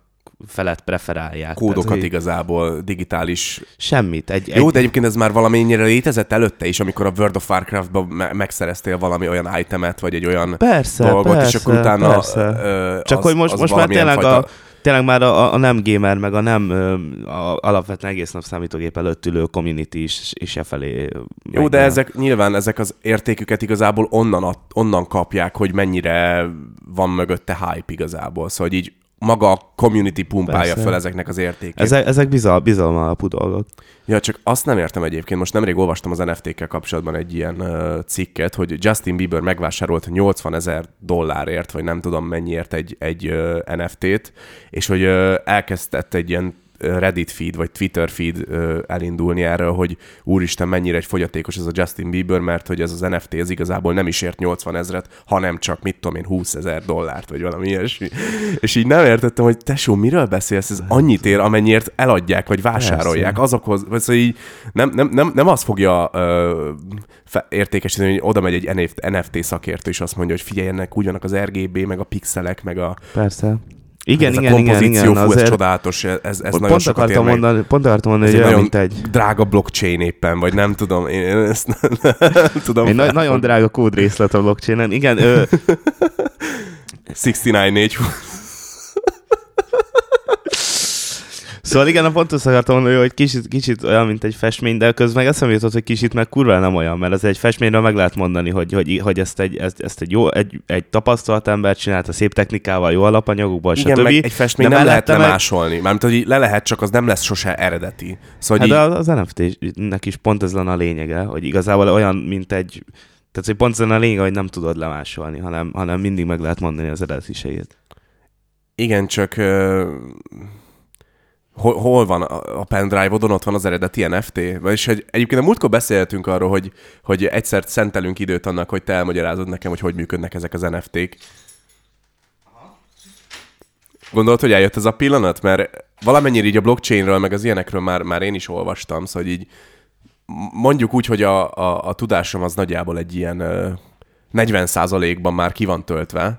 felett preferálják. Kódokat Tehát, igazából, digitális... Semmit. Egy, Jó, egy... de egyébként ez már valamennyire létezett előtte is, amikor a World of Warcraft-ban me- megszereztél valami olyan itemet, vagy egy olyan persze, dolgot, persze, és akkor utána... Persze. Ö, Csak az, hogy most, most már tényleg fajta... a tényleg már a, a nem gamer, meg a nem a, alapvetően egész nap számítógép előtt ülő community is, is e felé. Jó, de ezek nyilván ezek az értéküket igazából onnan, onnan kapják, hogy mennyire van mögötte hype igazából. Szóval így maga a community pumpálja Persze. fel ezeknek az értékét. Ezek, ezek bizal, bizalom alapú dolgok. Ja, csak azt nem értem egyébként. Most nemrég olvastam az NFT-kkel kapcsolatban egy ilyen uh, cikket, hogy Justin Bieber megvásárolt 80 ezer dollárért, vagy nem tudom mennyiért egy, egy uh, NFT-t, és hogy uh, elkezdett egy ilyen Reddit feed, vagy Twitter feed elindulni erről, hogy úristen, mennyire egy fogyatékos ez a Justin Bieber, mert hogy ez az NFT az igazából nem is ért 80 ezret, hanem csak, mit tudom én, 20 ezer dollárt, vagy valami ilyesmi. És így nem értettem, hogy tesó, miről beszélsz? Ez annyit ér, amennyiért eladják, vagy vásárolják. Azokhoz, vagy szóval így nem, nem, nem, nem az fogja ö, értékesíteni, hogy oda megy egy NFT szakértő, és azt mondja, hogy figyelj, ennek úgy vannak az RGB, meg a pixelek, meg a... Persze. Igen, ez igen, a kompozíció, igen, igen, fú, azért... ez csodálatos, ez, ez nagyon pont akartam mondani, Pont akartam mondani, hogy olyan, mint egy... drága blockchain éppen, vagy nem tudom, én ezt nem, nem tudom. Egy na- nagyon drága kódrészlet a blockchainen. Igen, ő... 69 Szóval igen, a pontos akartam mondani, hogy kicsit, kicsit olyan, mint egy festmény, de közben meg eszembe jutott, hogy kicsit meg kurva nem olyan, mert az egy festményről meg lehet mondani, hogy, hogy, hogy ezt, egy, ezt, ezt egy, jó, egy, egy tapasztalt ember csinálta szép technikával, jó alapanyagokból, igen, stb. Meg egy festmény nem lehet lemásolni, meg... mármint, hogy le lehet, csak az nem lesz sose eredeti. Szóval hát így... az NFT-nek is pont ez lenne a lényege, hogy igazából olyan, mint egy tehát, hogy pont ez a lényeg, hogy nem tudod lemásolni, hanem, hanem mindig meg lehet mondani az eredetiségét. Igen, csak Hol, hol van a a pendrive-odon, ott van az eredeti NFT? És hogy egyébként a múltkor beszéltünk arról, hogy, hogy egyszer szentelünk időt annak, hogy te elmagyarázod nekem, hogy hogy működnek ezek az NFT-k. Gondolod, hogy eljött ez a pillanat? Mert valamennyire így a blockchainről, meg az ilyenekről már, már én is olvastam, szóval így mondjuk úgy, hogy a, a, a tudásom az nagyjából egy ilyen ö, 40%-ban már ki van töltve.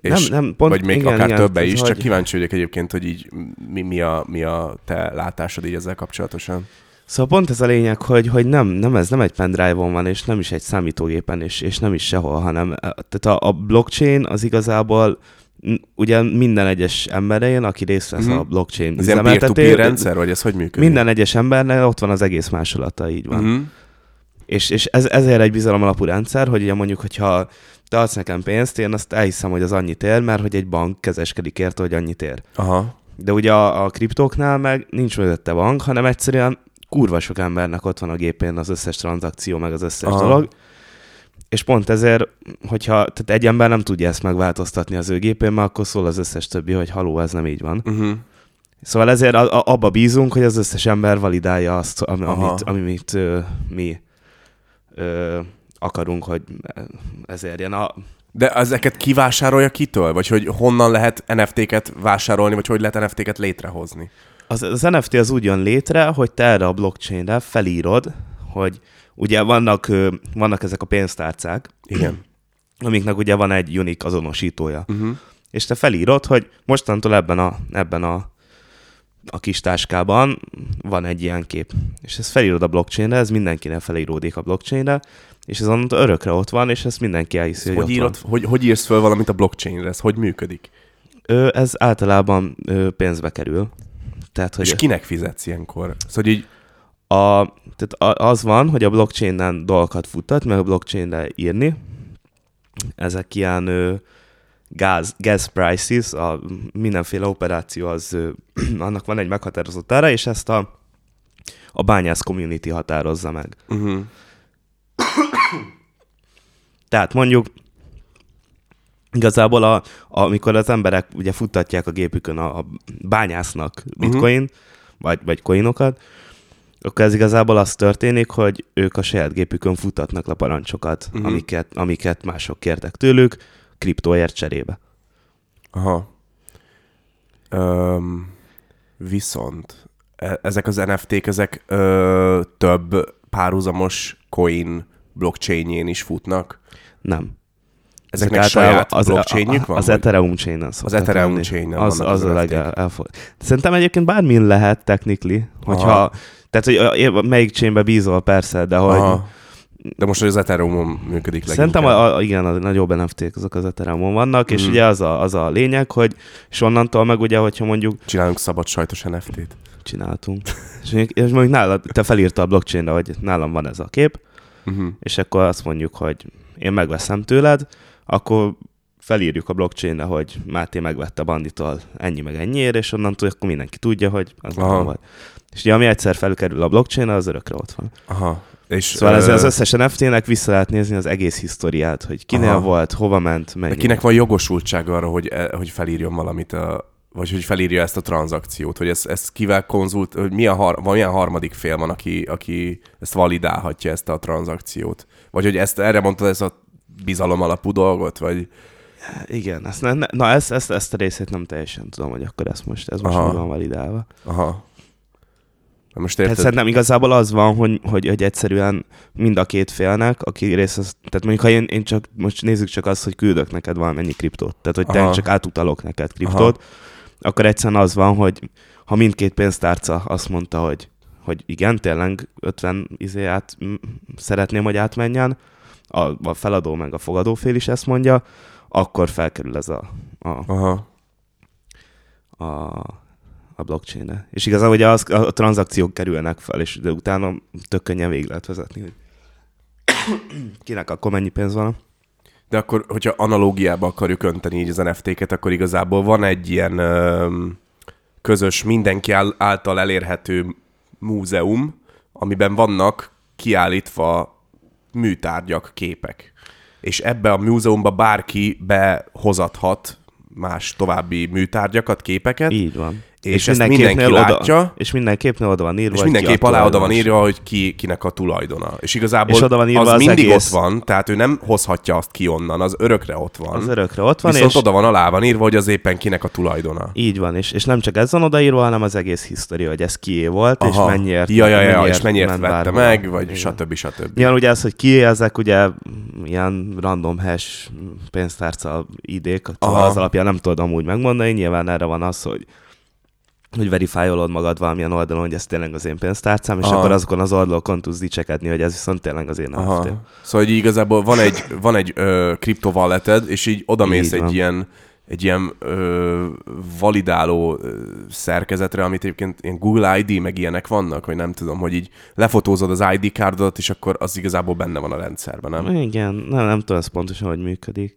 És, Nem, nem, pont- vagy még igen, akár igen, többe ez is, csak hogy- kíváncsi vagyok egyébként, hogy így mi, mi, a, mi a te látásod így ezzel kapcsolatosan. Szóval pont ez a lényeg, hogy, hogy nem, nem ez nem egy pendrive-on van, és nem is egy számítógépen, és, és nem is sehol, hanem eh, tehát a, a blockchain az igazából ugye minden egyes emberén, aki részt vesz Mhm. a blockchain Ez üzemeltető- peer-to-peer rendszer, vagy ez hogy működik? Minden egyes embernek ott van az egész másolata, így van. Uh-huh. És, és ez, ezért egy bizalom alapú rendszer, hogy ugye mondjuk, hogyha te adsz nekem pénzt, én azt elhiszem, hogy az annyit ér, mert hogy egy bank kezeskedik érte, hogy annyit ér. Aha. De ugye a, a kriptóknál meg nincs mögötte bank, hanem egyszerűen kurva sok embernek ott van a gépén az összes tranzakció, meg az összes Aha. Dolog. És pont ezért, hogyha tehát egy ember nem tudja ezt megváltoztatni az ő gépén, mert akkor szól az összes többi, hogy haló, ez nem így van. Uh-huh. Szóval ezért a, a, abba bízunk, hogy az összes ember validálja azt, Aha. amit, amit ö, mi ö, akarunk, hogy ez érjen. A, De ezeket kivásárolja kitől? Vagy hogy honnan lehet NFT-ket vásárolni, vagy hogy lehet NFT-ket létrehozni? Az, az NFT az úgy jön létre, hogy te erre a blockchainre felírod, hogy ugye vannak, vannak ezek a pénztárcák, Igen. amiknek ugye van egy unik azonosítója. Uh-huh. És te felírod, hogy mostantól ebben a, ebben a, a kis táskában van egy ilyen kép. És ezt felírod a blockchainre, ez mindenkinek felíródik a blockchainre, és ez onnantól örökre ott van, és ezt mindenki elhiszi, hogy, Hogy, írod, hogy, hogy írsz föl valamit a blockchainre? Ez hogy működik? van. Ö, ez általában ö, pénzbe kerül. Tehát, hogy És kinek fizetsz ilyenkor? Szóval így, A, tehát az van, hogy a blockchainen dolgokat futtat, meg a blockchainre írni. Ezek ilyen ö, gáz, gas prices, a mindenféle operáció, az, annak van egy meghatározott ára, és ezt a, a bányász community határozza meg. uh-huh. Tehát mondjuk igazából a, amikor az emberek ugye futtatják a gépükön a, a bányásznak bitcoin, uh-huh. vagy, vagy coinokat, akkor ez igazából az történik, hogy ők a saját gépükön futtatnak le parancsokat, Mhm. uh-huh. amiket, amiket mások kértek tőlük, kriptóért cserébe. Aha. Öm, viszont e- ezek az NFT-k, ezek ö, több párhuzamos coin blockchainjén is futnak. Nem. Ezeknek Ezek saját általában blockchainjük van? Az vagy? Ethereum chain az Ethereum chainen az, az az a NFT-k. legelfog. Szerintem egyébként bármin lehet technically, hogyha, Aha. tehát hogy melyik chainbe bízol persze, de hogy Aha. De most, hogy az Ethereum működik leginkább. Szerintem a, a, igen, a nagyobb NFT-k azok az Ethereum vannak, és Mhm. ugye az a, az a lényeg, hogy és onnantól meg ugye, hogyha mondjuk Csinálunk szabad sajtos NFT-t. csináltunk, és mondjuk, és mondjuk nálad, te felírta a blockchainre, hogy nálam van ez a kép, Uh-huh. és akkor azt mondjuk, hogy én megveszem tőled, akkor felírjuk a blockchainre, hogy Máté megvette banditól ennyi meg ennyiért, és onnantól akkor mindenki tudja, hogy az nem volt. És ugye ami egyszer felkerül a blockchainre, az örökre ott van. Aha. És, Szóval ez az összes NFT-nek vissza lehet nézni az egész historiát, hogy kinél Aha. volt, hova ment, de mennyi. kinek van jogosultság arra, hogy, e- hogy felírjon valamit, a, vagy hogy felírja ezt a tranzakciót, hogy ezt, ezt kivel konzult, hogy milyen, har, van, milyen harmadik fél van, aki, aki ezt validálhatja, ezt a tranzakciót. Vagy hogy ezt erre mondtad, ez a bizalom alapú dolgot, vagy... Igen, ezt ne, na ezt, ezt, ezt a részét nem teljesen tudom, hogy akkor ezt most, ez most Aha. van validálva. Aha. Most érted? szerintem igazából az van, hogy, hogy, hogy egyszerűen mind a két félnek, aki részt vesz, tehát mondjuk ha én, én csak, most nézzük csak azt, hogy küldök neked valamennyi kriptót, tehát hogy te Aha. csak átutalok neked kriptót, akkor egyszerűen az van, hogy ha mindkét pénztárca azt mondta, hogy, hogy igen, tényleg 50 izé át, szeretném, hogy átmenjen, a, a feladó meg a fogadó fél is ezt mondja, akkor felkerül ez a, a, Aha. a, a blockchain-re. És igazából ugye az, a, a tranzakciók kerülnek fel, és de utána tök könnyen végig lehet vezetni, hogy kinek akkor mennyi pénz van. De akkor, hogyha analógiába akarjuk önteni így az NFT-ket, akkor igazából van egy ilyen öm, közös, mindenki által elérhető múzeum, amiben vannak kiállítva műtárgyak, képek. És ebbe a múzeumba bárki behozathat más további műtárgyakat, képeket, Így van. És, és ezt mindenki látja. Oda, és mindenképp oda van írva, És mindenképp alá oda van írva, hogy ki, kinek a tulajdona. És igazából és oda van írva az, az mindig egész... ott van, tehát ő nem hozhatja azt ki onnan, az örökre ott van. Az örökre ott van, Viszont és... oda van alá van írva, hogy az éppen kinek a tulajdona. Így van, és, és nem csak ez van odaírva, hanem az egész hisztoria, hogy ez kié volt, Aha. és mennyiért, ja, ja, ja, mennyiért és mennyiért vette bárhova. meg, vagy Igen. stb. stb. Nyilván ugye az, hogy kié, ezek ugye ilyen random hash pénztárca idék, az alapján nem tudod amúgy megmondani, nyilván erre van az, hogy hogy verifiolod magad valamilyen oldalon, hogy ez tényleg az én pénztárcám, és Aha. akkor azokon az oldalokon tudsz dicsekedni, hogy ez viszont tényleg az én NFT. Aha. Szóval hogy igazából van egy, van egy ö, kriptovalleted, és így odamész Így egy ilyen, egy ilyen ö, validáló ö, szerkezetre, amit egyébként ilyen Google ID, meg ilyenek vannak, hogy nem tudom, hogy így lefotózod az ID kárdot, és akkor az igazából benne van a rendszerben, nem? Igen, nem, nem tudom ez pontosan, hogy működik.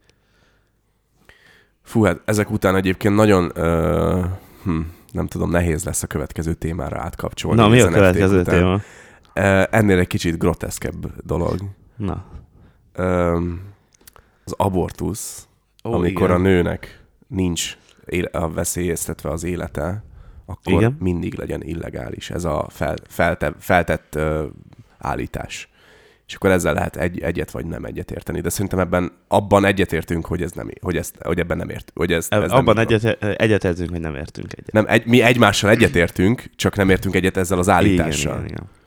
Fú, hát ezek után egyébként nagyon, ö, hm, nem tudom, nehéz lesz a következő témára átkapcsolni. Na, mi a következő után. téma? Ennél egy kicsit groteszkebb dolog. Na. Az abortusz, Ó, amikor igen. a nőnek nincs a veszélyeztetve az élete, akkor Igen. mindig legyen illegális. Ez a fel, felte, feltett állítás. És akkor ezzel lehet egy, egyet vagy nem egyet érteni. De szerintem ebben abban egyetértünk, hogy ez nem, hogy, ezt, hogy ebben nem ért, hogy ez, ez Abban nem egyet, egyetértünk, hogy nem értünk egyet. Nem, egy, mi egymással egyetértünk, csak nem értünk egyet ezzel az állítással. Igen, igen, igen.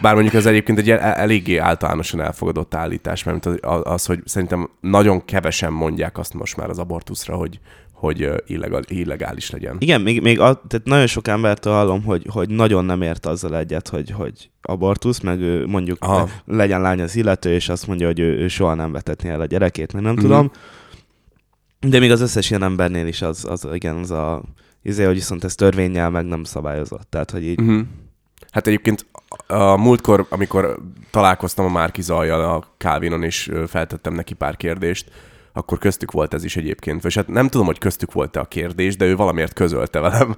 Bár mondjuk ez egyébként egy el- eléggé általánosan elfogadott állítás, mert az, az, hogy szerintem nagyon kevesen mondják azt most már az abortuszra, hogy, hogy illegál, illegális legyen. Igen, még, még a, tehát nagyon sok embertől hallom, hogy, hogy nagyon nem ért azzal egyet, hogy, hogy abortusz, meg ő mondjuk Aha. le, legyen lány az illető, és azt mondja, hogy ő, ő soha nem vetetné el a gyerekét, meg nem Mhm. tudom. De még az összes ilyen embernél is az, az igen, az a izé, hogy viszont ez törvényel meg nem szabályozott. Tehát, hogy így Uh-huh. Hát egyébként a múltkor, amikor találkoztam a Márki Zajjal a Calvinon, és feltettem neki pár kérdést, akkor köztük volt ez is egyébként. És hát nem tudom, hogy köztük volt-e a kérdés, de ő valamiért közölte velem.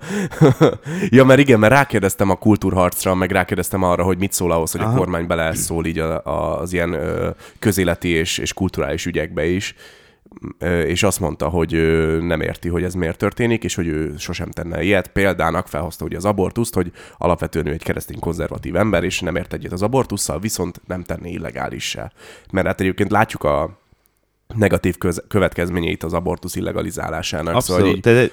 ja, mert igen, mert rákérdeztem a kultúrharcra, meg rákérdeztem arra, hogy mit szól ahhoz, hogy Aha. a kormány beleszól így a, a, az ilyen ö, közéleti és, és kulturális ügyekbe is. És azt mondta, hogy nem érti, hogy ez miért történik, és hogy ő sosem tenne ilyet. Példának felhozta ugye az abortuszt, hogy alapvetően ő egy keresztény konzervatív ember, és nem ért egyet az abortusszal, viszont nem tenné illegálissá. Mert hát egyébként látjuk a negatív köz- következményeit az abortusz illegalizálásának. abszolút. Szóval így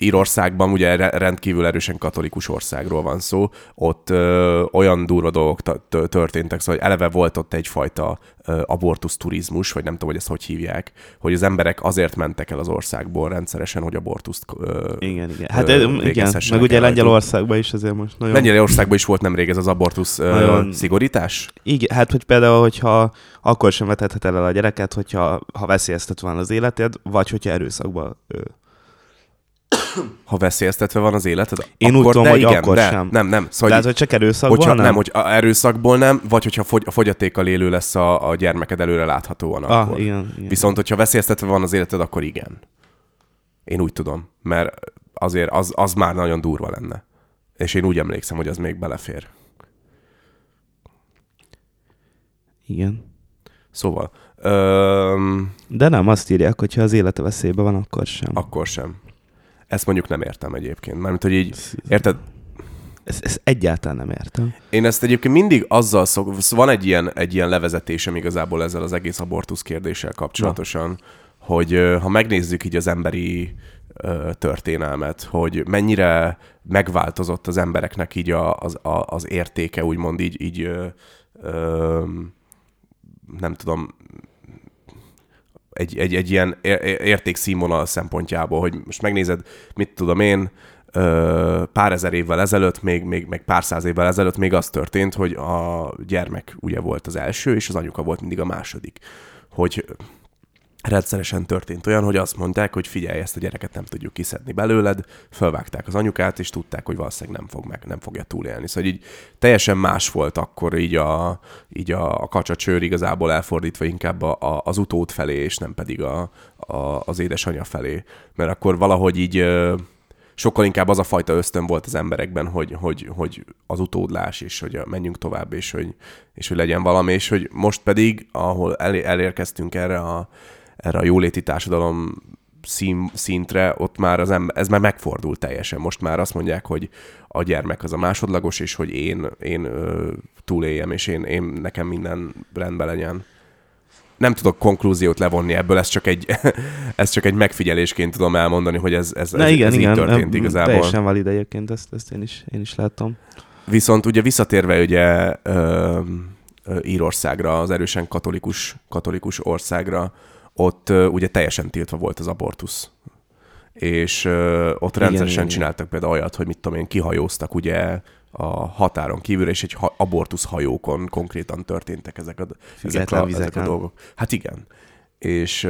Írországban ugye re- rendkívül erősen katolikus országról van szó, ott ö, olyan durva dolgok történtek, szóval eleve volt ott egyfajta ö, abortusz turizmus, vagy nem tudom, hogy ezt hogy hívják, hogy az emberek azért mentek el az országból rendszeresen, hogy abortuszt ö, igen, igen. Hát ö, igen, meg ugye. Lengyelországban is azért most nagyon... Lengyelországban is volt nemrég ez az abortusz ö, Nagyon- szigorítás? Igen, hát hogy például, hogyha akkor sem vetheted el a gyereket, hogyha ha veszélyeztetve van az életed, vagy hogyha erőszakban ö, Ha veszélyeztetve van az életed, Én úgy akkor, tudom, de hogy igen, akkor de, sem. Nem, nem. Szóval Tehát, hogy csak erőszakban hogyha, nem? nem, hogy a erőszakból nem, vagy hogyha fogy, a fogyatékkal élő lesz a, a gyermeked előre láthatóan ah, akkor. igen, igen. Viszont, hogyha veszélyeztetve van az életed, akkor igen. Én úgy tudom, mert azért az, az már nagyon durva lenne. És én úgy emlékszem, hogy az még belefér. igen. Szóval, öm, De nem, azt írják, hogyha az élete veszélyben van, akkor sem. akkor sem. Ezt mondjuk nem értem egyébként. Mármint, hogy így, érted? Ezt, ezt egyáltalán nem értem. Én ezt egyébként mindig azzal szok... Van egy ilyen, egy ilyen levezetésem igazából ezzel az egész abortusz kérdéssel kapcsolatosan, hogy ö, ha megnézzük így az emberi történelmet, hogy mennyire megváltozott az embereknek így a, az, a, az értéke, úgymond így, így ö, ö, nem tudom, egy, egy, egy ilyen ér- ér- értékszínvonal szempontjából, hogy most megnézed, mit tudom én, pár ezer évvel ezelőtt, még, még, még pár száz évvel ezelőtt még az történt, hogy a gyermek ugye volt az első, és az anyuka volt mindig a második. Hogy rendszeresen történt olyan, hogy azt mondták, hogy figyelj, ezt a gyereket nem tudjuk kiszedni belőled, fölvágták az anyukát, és tudták, hogy valószínűleg nem, fog meg, nem fogja túlélni. Szóval így teljesen más volt akkor így a, így a, a kacsacsőr igazából elfordítva inkább a, a, az utód felé, és nem pedig a, a, az édesanyja felé. Mert akkor valahogy így sokkal inkább az a fajta ösztön volt az emberekben, hogy, hogy, hogy az utódlás, és hogy menjünk tovább, és hogy, és hogy legyen valami, és hogy most pedig, ahol el, elérkeztünk erre a, erre a jóléti társadalom szín, szintre, ott már az ember, ez már megfordult teljesen. Most már azt mondják, hogy a gyermek az a másodlagos, és hogy én, én ö, túléljem, és én, én nekem minden rendben legyen. Nem tudok konklúziót levonni ebből, ez csak egy, ez csak egy megfigyelésként tudom elmondani, hogy ez, ez, Na ez, igen, ez igen, így történt em, igazából. Teljesen valid egyébként, ezt, ezt én, is, én is látom. Viszont ugye visszatérve ugye ö, ö, Írországra, az erősen katolikus, katolikus országra, ott ugye teljesen tiltva volt az abortusz. És ö, ott Igen, rendszeresen igen, csináltak például olyat, hogy mit tudom én, kihajóztak ugye a határon kívül, és egy ha- abortusz hajókon konkrétan történtek ezek a, ezek a, ezek a dolgok. Hát igen. És,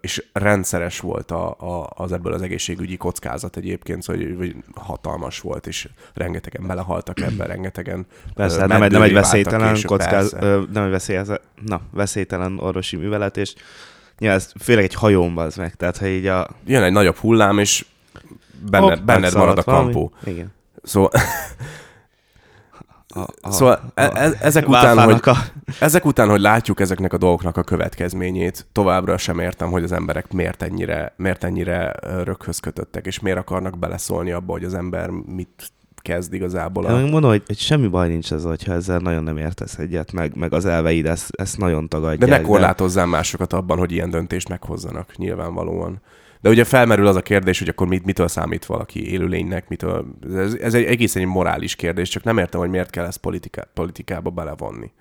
és rendszeres volt a, a, az ebből az egészségügyi kockázat egyébként, szóval hogy, hogy hatalmas volt, és rengetegen belehaltak ebben, rengetegen Persze, hát nem, egy, nem egy veszélytelen később, kockáz, persze. ö, nem egy veszélyez, na, veszélytelen orvosi művelet, és nyilván ez főleg egy hajón az meg, tehát ha így a... Jön egy nagyobb hullám, és benne, hopp, benned marad a valami. kampó. Igen. Szóval, A, a, szóval e- e- ezek után, hogy, a, ezek után, hogy látjuk ezeknek a dolgoknak a következményét, továbbra sem értem, hogy az emberek miért ennyire, miért ennyire röghöz kötöttek, és miért akarnak beleszólni abba, hogy az ember mit kezd igazából. A... meg mondom, hogy, hogy semmi baj nincs ez, hogyha ezzel nagyon nem értesz egyet, meg, meg az elveid ezt, ezt nagyon De tagadják. ne korlátozzál másokat abban, hogy ilyen döntést meghozzanak, nyilvánvalóan. De ugye felmerül az a kérdés, hogy akkor mit, mitől számít valaki élőlénynek, mitől... Ez, ez egy egészen egy morális kérdés, csak nem értem, hogy miért kell ezt politika, politikába belevonni.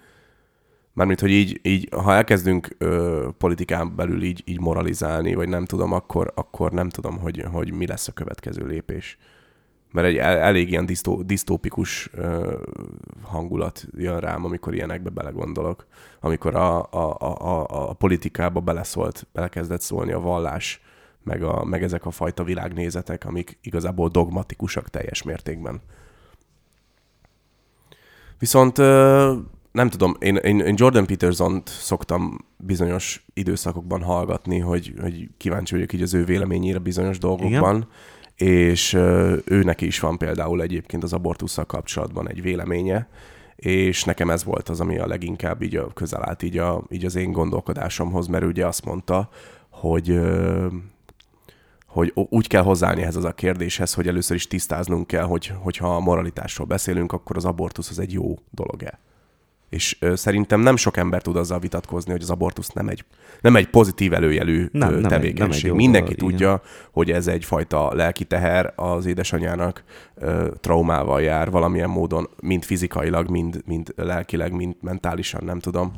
Mármint, hogy így, így ha elkezdünk ö, politikán belül így, így moralizálni, vagy nem tudom, akkor, akkor nem tudom, hogy, hogy mi lesz a következő lépés. Mert egy el, elég ilyen disztó, disztópikus hangulat jön rám, amikor ilyenekbe belegondolok. Amikor a, a, a, a, politikába beleszólt, belekezdett szólni a vallás, meg, a, meg ezek a fajta világnézetek, amik igazából dogmatikusak teljes mértékben. Viszont nem tudom, én, én Jordan Peterson-t szoktam bizonyos időszakokban hallgatni, hogy, hogy kíváncsi vagyok így az ő véleményére bizonyos dolgokban. Igen? És ő neki is van például egyébként az abortusszal kapcsolatban egy véleménye, és nekem ez volt az, ami a leginkább így közel állt így, a, így az én gondolkodásomhoz, mert ugye azt mondta, hogy hogy úgy kell hozzáállni ehhez az a kérdéshez, hogy először is tisztáznunk kell, hogy, hogyha a moralitásról beszélünk, akkor az abortusz az egy jó dolog-e. És ö, szerintem nem sok ember tud azzal vitatkozni, hogy az abortusz nem egy, nem egy pozitív előjelű Nem, ö, nem egy- nem tevékenység. egy Mindenki dolog, tudja, hogy ez egyfajta lelki teher az édesanyának ö, traumával jár valamilyen módon, mind fizikailag, mind, mind lelkileg, mind mentálisan, nem tudom.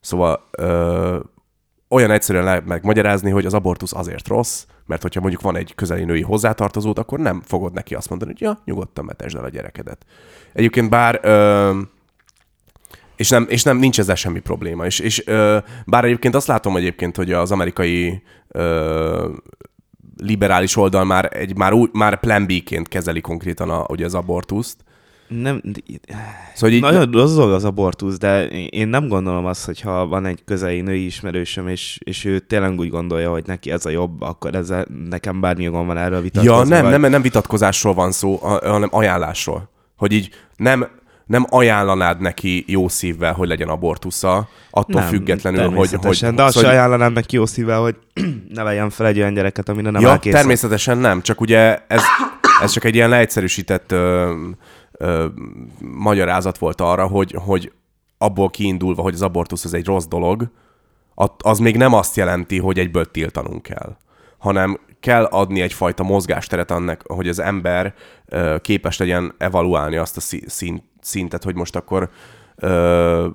Szóval ö, olyan egyszerűen lehet megmagyarázni, hogy az abortusz azért rossz, mert hogyha mondjuk van egy közeli női hozzátartozód, akkor nem fogod neki azt mondani, hogy ja, nyugodtan metesd el a gyerekedet. Egyébként bár ö, és nem, és nem nincs ezzel semmi probléma. És, és ö, bár egyébként azt látom egyébként, hogy az amerikai ö, liberális oldal már, egy, már, úgy, már plan B-ként kezeli konkrétan a, ugye az abortuszt. Nem, Szóval így, nagyon rossz dolog az abortusz, de én nem gondolom azt, hogy ha van egy közeli női ismerősöm, és, és ő tényleg úgy gondolja, hogy neki ez a jobb, akkor ezzel nekem bármi jogom van erről vitatkozni. Ja, nem, vagy... nem, nem vitatkozásról van szó, hanem ajánlásról. Hogy így nem, nem ajánlanád neki jó szívvel, hogy legyen abortusza, attól nem, függetlenül, hogy... hogy de azt se ajánlanám neki jó szívvel, hogy neveljen fel egy olyan gyereket, amire nem ja, áll készen. természetesen nem, csak ugye ez, ez csak egy ilyen leegyszerűsített ö, ö, magyarázat volt arra, hogy, hogy abból kiindulva, hogy az abortusz az egy rossz dolog, az még nem azt jelenti, hogy egyből tiltanunk kell, hanem kell adni egyfajta mozgásteret annak, hogy az ember képes legyen evaluálni azt a szín- szintet, hogy most akkor ö,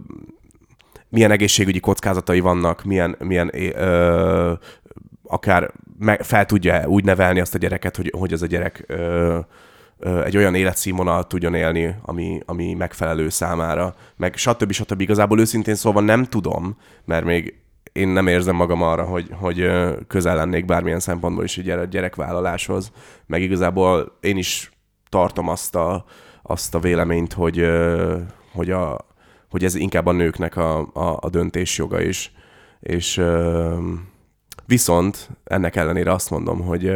milyen egészségügyi kockázatai vannak, milyen, milyen ö, akár meg, fel tudja úgy nevelni azt a gyereket, hogy, hogy az a gyerek ö, ö, egy olyan életszínvonalat tudjon élni, ami, ami megfelelő számára, meg stb. stb. Igazából őszintén szóval nem tudom, mert még én nem érzem magam arra, hogy, hogy közel lennék bármilyen szempontból is a gyere- gyerekvállaláshoz, meg igazából én is tartom azt a, azt a véleményt, hogy, hogy, a, hogy ez inkább a nőknek a, a, a döntésjoga is. És viszont ennek ellenére azt mondom, hogy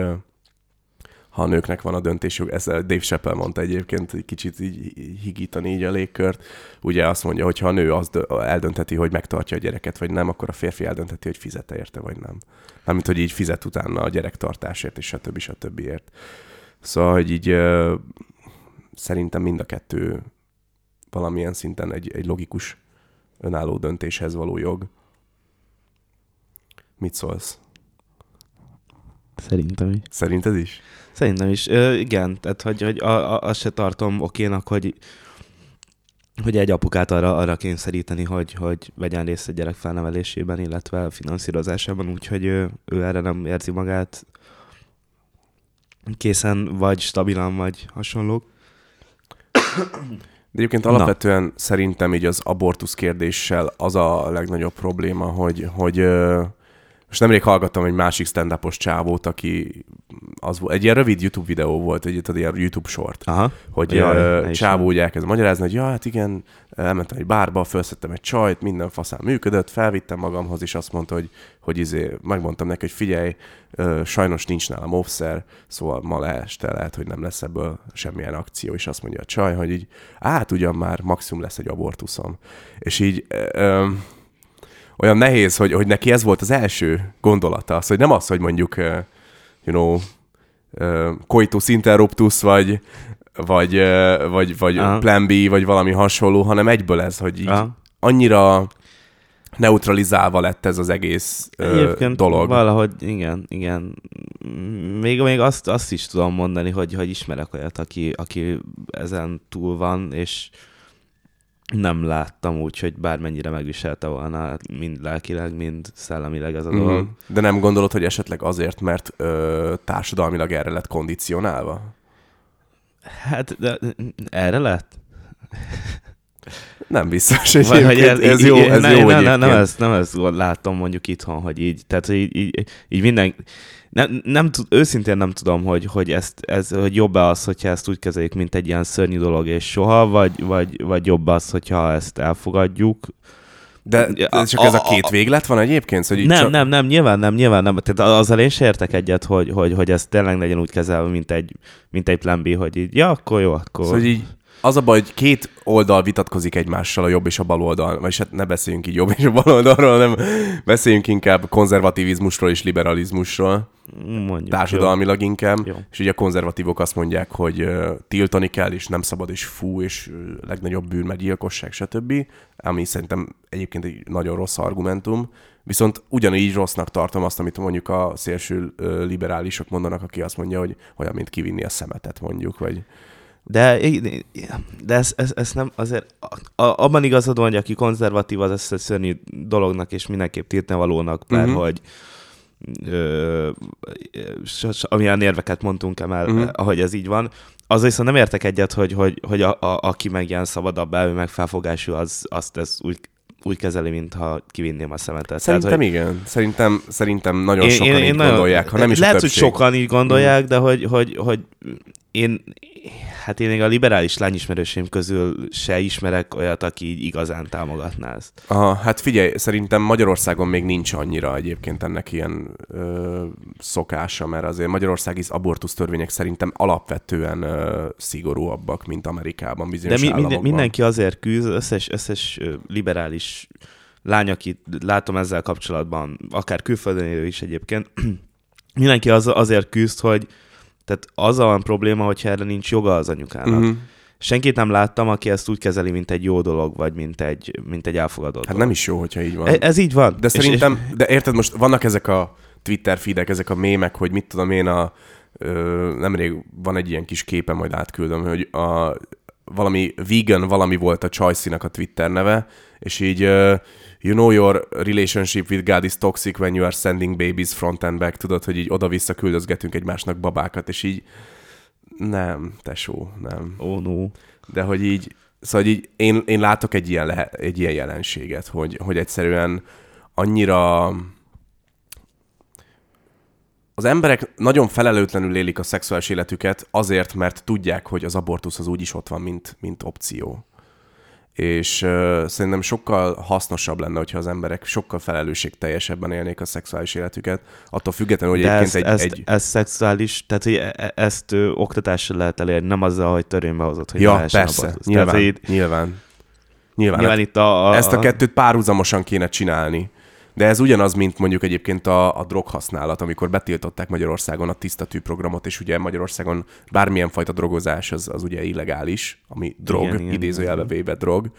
ha a nőknek van a döntésük. Ezzel Dave Chappelle mondta egyébként, hogy kicsit így higítani így a légkört. Ugye azt mondja, hogy ha a nő az eldönteti, hogy megtartja a gyereket, vagy nem, akkor a férfi eldönteti, hogy fizet érte, vagy nem. Mármint, hogy így fizet utána a gyerektartásért, és stb. stb. ért. Szóval, hogy így szerintem mind a kettő valamilyen szinten egy, egy logikus önálló döntéshez való jog. Mit szólsz? Szerintem is. Szerinted is? Szerintem is. Ö, igen, tehát hogy, hogy a, a, azt se tartom okénak, hogy hogy egy apukát arra, arra kényszeríteni, hogy, hogy vegyen részt a gyerek felnevelésében, illetve a finanszírozásában, úgyhogy ő, ő erre nem érzi magát készen, vagy stabilan, vagy hasonlók. De egyébként alapvetően Na. szerintem így az abortusz kérdéssel az a legnagyobb probléma, hogy, hogy most nemrég hallgattam egy másik stand csávót, aki az volt, egy ilyen rövid YouTube videó volt, egy, ilyen YouTube short, Aha. hogy Jaj, csávó úgy elkezd magyarázni, hogy ja, hát igen, elmentem egy bárba, felszettem egy csajt, minden faszán működött, felvittem magamhoz, és azt mondta, hogy, hogy izé, megmondtam neki, hogy figyelj, sajnos nincs nálam offszer, szóval ma este lehet, hogy nem lesz ebből semmilyen akció, és azt mondja a csaj, hogy így, át ugyan már maximum lesz egy abortuszom. És így, ö, olyan nehéz, hogy, hogy neki ez volt az első gondolata. Az, hogy nem az, hogy mondjuk, uh, you know, uh, coitus interruptus, vagy, vagy, vagy, vagy uh-huh. plan B, vagy valami hasonló, hanem egyből ez, hogy így uh-huh. annyira neutralizálva lett ez az egész uh, dolog. valahogy igen, igen. Még, még azt, azt is tudom mondani, hogy, hogy ismerek olyat, aki, aki ezen túl van, és nem láttam úgy, hogy bármennyire megviselte volna mind lelkileg, mind szellemileg ez a dolog. Mm. De nem gondolod, hogy esetleg azért, mert ö, társadalmilag erre lett kondicionálva? Hát, de erre lett? Nem biztos, hogy Vagy, ez, ez jó, ez ne, jó ne, ne, nem, ezt, nem ezt látom mondjuk itthon, hogy így, tehát így, így, így minden, nem, nem tud, őszintén nem tudom, hogy, hogy ezt, ez, hogy jobb-e az, hogyha ezt úgy kezeljük, mint egy ilyen szörnyű dolog és soha, vagy, vagy, vagy jobb az, hogyha ezt elfogadjuk. De, de csak a, ez a két véglet van egyébként? Hogy nem, csak... nem, nem, nyilván nem, nyilván nem. Tehát azzal én sem értek egyet, hogy, hogy, hogy ez tényleg legyen úgy kezelve, mint egy, mint egy plan B, hogy így, ja, akkor jó, akkor... Szóval így az a baj, hogy két oldal vitatkozik egymással, a jobb és a bal oldal. Vagyis hát ne beszéljünk így jobb és a bal oldalról, hanem beszéljünk inkább konzervativizmusról és liberalizmusról. Mondjuk, társadalmilag jó. inkább. Jó. És ugye a konzervatívok azt mondják, hogy uh, tiltani kell, és nem szabad, és fú, és uh, legnagyobb bűn, meg gyilkosság, stb. Ami szerintem egyébként egy nagyon rossz argumentum. Viszont ugyanígy rossznak tartom azt, amit mondjuk a szélső liberálisok mondanak, aki azt mondja, hogy olyan, mint kivinni a szemetet mondjuk, vagy de, de ez, ez, ez nem azért, a, abban igazad van, hogy aki konzervatív, az ezt egy szörnyű dolognak és mindenképp tiltnevalónak, mert uh-huh. hogy ö, amilyen érveket mondtunk emel, uh-huh. ahogy ez így van. Az viszont nem értek egyet, hogy, hogy, hogy a, a, aki meg ilyen szabadabb elő, meg felfogású, az, azt ez úgy úgy kezeli, mintha kivinném a szemetet. Szerintem Tehát, hogy... igen. Szerintem, szerintem nagyon én, sokan én, így én gondolják, ha nem is Lehet, hogy sokan így gondolják, mm. de hogy, hogy, hogy én, hát én még a liberális lányismerősém közül se ismerek olyat, aki így igazán támogatná ezt. Aha, hát figyelj, szerintem Magyarországon még nincs annyira egyébként ennek ilyen ö, szokása, mert azért magyarországi abortusz törvények szerintem alapvetően ö, szigorúabbak, mint Amerikában bizonyos De mi, minden, mindenki azért küzd, összes, összes liberális lány, akit látom ezzel kapcsolatban, akár külföldön élő is egyébként, mindenki az, azért küzd, hogy tehát az a probléma, hogyha erre nincs joga az anyukának. Uh-huh. Senkit nem láttam, aki ezt úgy kezeli, mint egy jó dolog, vagy mint egy, mint egy elfogadott Hát dolog. nem is jó, hogyha így van. E- ez így van. De és szerintem, és... de érted, most vannak ezek a Twitter feedek, ezek a mémek, hogy mit tudom én, a, ö, nemrég van egy ilyen kis képe, majd átküldöm, hogy a, valami vegan valami volt a Choice-nak a Twitter neve, és így uh, you know your relationship with God is toxic when you are sending babies front and back, tudod, hogy így oda-vissza küldözgetünk egymásnak babákat, és így nem, tesó, nem. Oh no. De hogy így, szóval így én, én látok egy ilyen, lehe, egy ilyen jelenséget, hogy, hogy egyszerűen annyira az emberek nagyon felelőtlenül élik a szexuális életüket azért, mert tudják, hogy az abortusz az úgyis ott van, mint, mint opció és uh, szerintem sokkal hasznosabb lenne, hogyha az emberek sokkal felelősségteljesebben élnék a szexuális életüket, attól függetlenül, hogy De egyébként ezt, egy, ezt, egy... ez szexuális, tehát hogy e- e- ezt ö, oktatással lehet elérni, nem azzal, hogy törvénybe hozott, hogy Ja, persze, abortusz. nyilván, Tehát, nyilván. Nyilván, nyilván itt a, a, Ezt a kettőt párhuzamosan kéne csinálni. De ez ugyanaz, mint mondjuk egyébként a, a droghasználat, amikor betiltották Magyarországon a tiszta programot, és ugye Magyarországon bármilyen fajta drogozás az, az ugye illegális, ami drog, Igen, igen, idézőjelbe véve drog.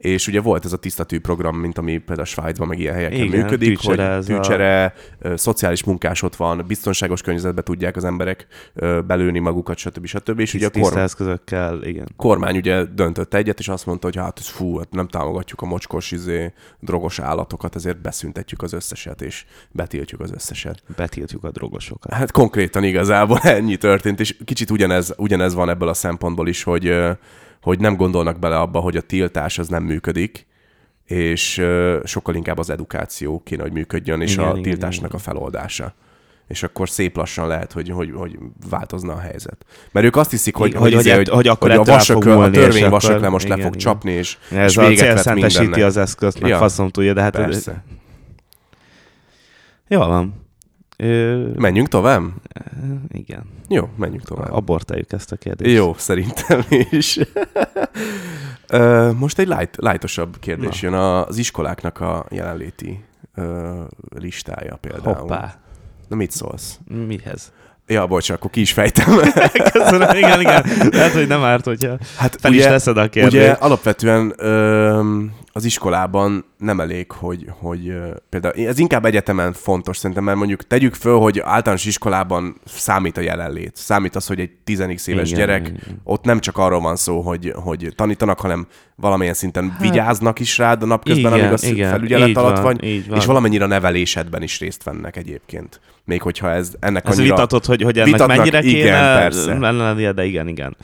És ugye volt ez a tiszta tű program, mint ami például Svájcban meg ilyen helyeken Igen, működik, tűcsere hogy a- tűcsere, ö, szociális munkás ott van, biztonságos környezetbe tudják az emberek belőni magukat, stb. stb. És ugye a kormány, eszközökkel, igen. kormány ugye döntött egyet, és azt mondta, hogy hát ez fú, hát nem támogatjuk a mocskos, izé, drogos állatokat, ezért beszüntetjük az összeset, és betiltjuk az összeset. Betiltjuk a drogosokat. Hát konkrétan igazából ennyi történt, és kicsit ugyanez, ugyanez van ebből a szempontból is, hogy, hogy nem gondolnak bele abba, hogy a tiltás az nem működik, és sokkal inkább az edukáció kéne, hogy működjön, és Igen, a igen, tiltásnak igen. a feloldása. És akkor szép lassan lehet, hogy, hogy, hogy változna a helyzet. Mert ők azt hiszik, hogy, hogy, hogy- izé, hogy- hogy akkor a, ettől rá vasökö, fog a törvény akkor- most le igen, fog igen. csapni, és, Ez és a véget vet mindennek. az eszközt, meg Ja. faszom tudja, de hát... Persze. Jó van. Ö, Menjünk tovább? igen. Jó, menjünk tovább. Abortáljuk ezt a kérdést. Jó, szerintem is. Most egy light, lightosabb kérdés Na. jön az iskoláknak a jelenléti listája például. Hoppá. Na mit szólsz? Mihez? Ja, bocs, akkor ki is fejtem. Köszönöm, igen, igen. Lehet, hogy nem árt, hogyha Hát fel is teszed a kérdést. Ugye alapvetően ö, az iskolában nem elég, hogy, hogy például ez inkább egyetemen fontos szerintem, mert mondjuk tegyük föl, hogy általános iskolában számít a jelenlét. Számít az, hogy egy 10 éves Igen, gyerek, igen. ott nem csak arról van szó, hogy, hogy tanítanak, hanem valamilyen szinten hát, vigyáznak is rád a napközben, igen, amíg a igen, felügyelet alatt van, vagy, és valamennyire a nevelésedben is részt vennek egyébként. Még hogyha ez ennek Ez annyira... vitatott, hogy, hogy ennek Vitatnak, mennyire igen, kéne persze. lennie, de igen, igen.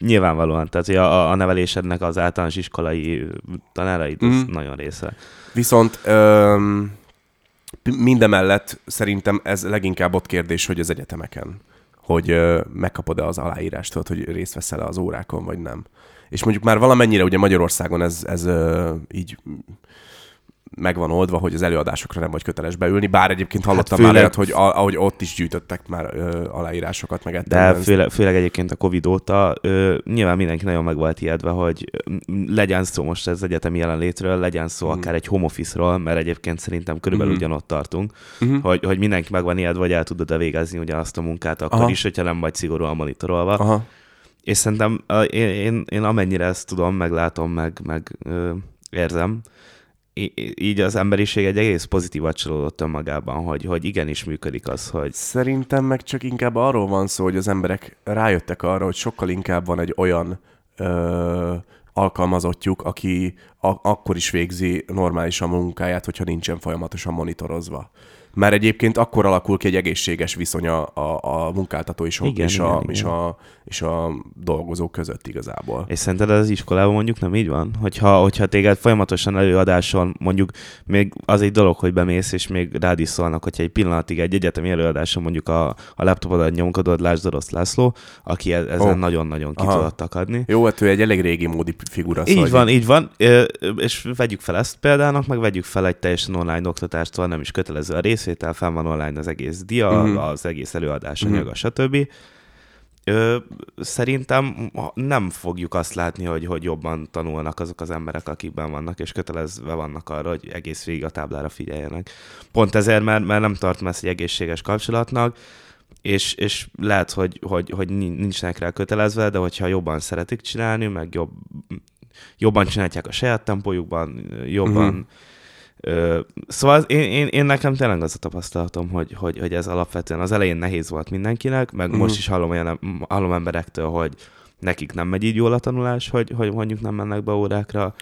Nyilvánvalóan, tehát a, a nevelésednek az általános iskolai tanáraid, Mhm. nagyon része. Viszont öm, mindemellett szerintem ez leginkább ott kérdés, hogy az egyetemeken, hogy ö, megkapod-e az aláírást, tudod, hogy részt veszel-e az órákon, vagy nem. És mondjuk már valamennyire ugye Magyarországon ez, ez ö, így meg van oldva, hogy az előadásokra nem vagy köteles beülni, bár egyébként hallottam főleg- már olyat, hogy a- ahogy ott is gyűjtöttek már ö, aláírásokat, meg De főleg, főleg egyébként a Covid óta ö, nyilván mindenki nagyon meg volt ijedve, hogy legyen szó most ez egyetemi jelenlétről, legyen szó Mhm. akár egy home office-ról, mert egyébként szerintem körülbelül Mhm. ugyanott tartunk, Mhm. hogy, hogy mindenki meg van ijedve, hogy el tudod-e végezni ugyanazt a munkát akkor Aha. is, hogyha nem vagy szigorúan monitorolva. Aha. És szerintem én, én, én amennyire ezt tudom, meglátom, meg, meg ö, érzem, így az emberiség egy egész pozitívat csalódott önmagában, hogy, hogy igenis működik az, hogy Szerintem meg csak inkább arról van szó, hogy az emberek rájöttek arra, hogy sokkal inkább van egy olyan ö, alkalmazottjuk, aki a- akkor is végzi normálisan a munkáját, hogyha nincsen folyamatosan monitorozva. Mert egyébként akkor alakul ki egy egészséges viszony a, a, a munkáltató és, Igen, és, igen, a, igen. és, a, és a dolgozók között igazából. És szerinted az iskolában mondjuk nem így van? Hogyha, hogyha téged folyamatosan előadáson, mondjuk még az egy dolog, hogy bemész, és még rád is szólnak, hogyha egy pillanatig egy egyetemi előadáson mondjuk a, a laptopodat nyomkodod, lásd Orosz László, aki e- ezen Ó. nagyon-nagyon ki Aha. tudott akadni. Jó, hát ő egy elég régi módi figura. Így szóval van, így van, és vegyük fel ezt példának, meg vegyük fel egy teljesen online oktatástól, nem is kötelező a részvétel, fenn van online az egész dia, Mhm. uh-huh. az egész előadás Mhm. anyaga, stb. Ö, szerintem nem fogjuk azt látni, hogy, hogy jobban tanulnak azok az emberek, akikben vannak, és kötelezve vannak arra, hogy egész végig a táblára figyeljenek. Pont ezért, mert, mert nem tartom ezt egy egészséges kapcsolatnak, és, és lehet, hogy, hogy, hogy nin- nincsenek rá kötelezve, de hogyha jobban szeretik csinálni, meg jobb, jobban csinálják a saját tempójukban, jobban... Mhm. Szóval én, én, én nekem tényleg az a tapasztalatom, hogy, hogy, hogy ez alapvetően az elején nehéz volt mindenkinek, meg Mhm. most is hallom, olyan, hallom emberektől, hogy nekik nem megy így jól a tanulás, hogy, hogy mondjuk nem mennek be órákra.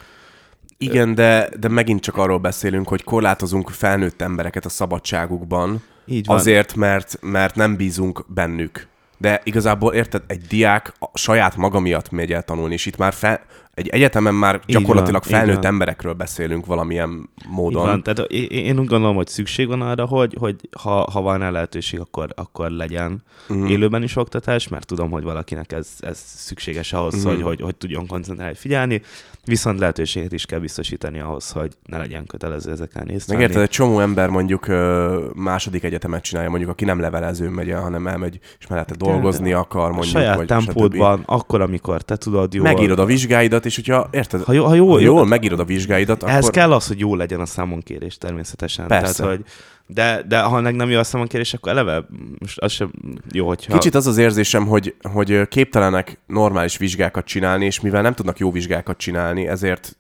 Igen, de, de megint csak arról beszélünk, hogy korlátozunk felnőtt embereket a szabadságukban, Így van. azért, mert, mert nem bízunk bennük. De igazából érted, egy diák a saját maga miatt megy el tanulni, és itt már fel, Egy egyetemen már Így gyakorlatilag van, felnőtt van. emberekről beszélünk valamilyen módon. Így van, tehát én úgy gondolom, hogy szükség van arra, hogy, hogy ha, ha van rá lehetőség, akkor, akkor legyen mm. élőben is oktatás, mert tudom, hogy valakinek ez, ez szükséges ahhoz, mm. hogy, hogy, hogy tudjon koncentrálni, figyelni, viszont lehetőséget is kell biztosítani ahhoz, hogy ne legyen kötelező ezeken részt Meg venni. érted, egy csomó ember mondjuk második egyetemet csinálja, mondjuk aki nem levelezőn megy el, hanem elmegy, és mellette dolgozni akar, A mondjuk. saját vagy tempódban, akkor, amikor te tudod jól. Megírod a vizsgáidat, és hogyha, érted, Ha, jó, ha jól, ha jól megírod a vizsgáidat, akkor... kell az, hogy jó legyen a számonkérés természetesen. Persze. Tehát, hogy de, de ha meg nem jó a számonkérés, akkor eleve most az sem jó, hogyha... Kicsit az az érzésem, hogy, hogy képtelenek normális vizsgákat csinálni, és mivel nem tudnak jó vizsgákat csinálni, ezért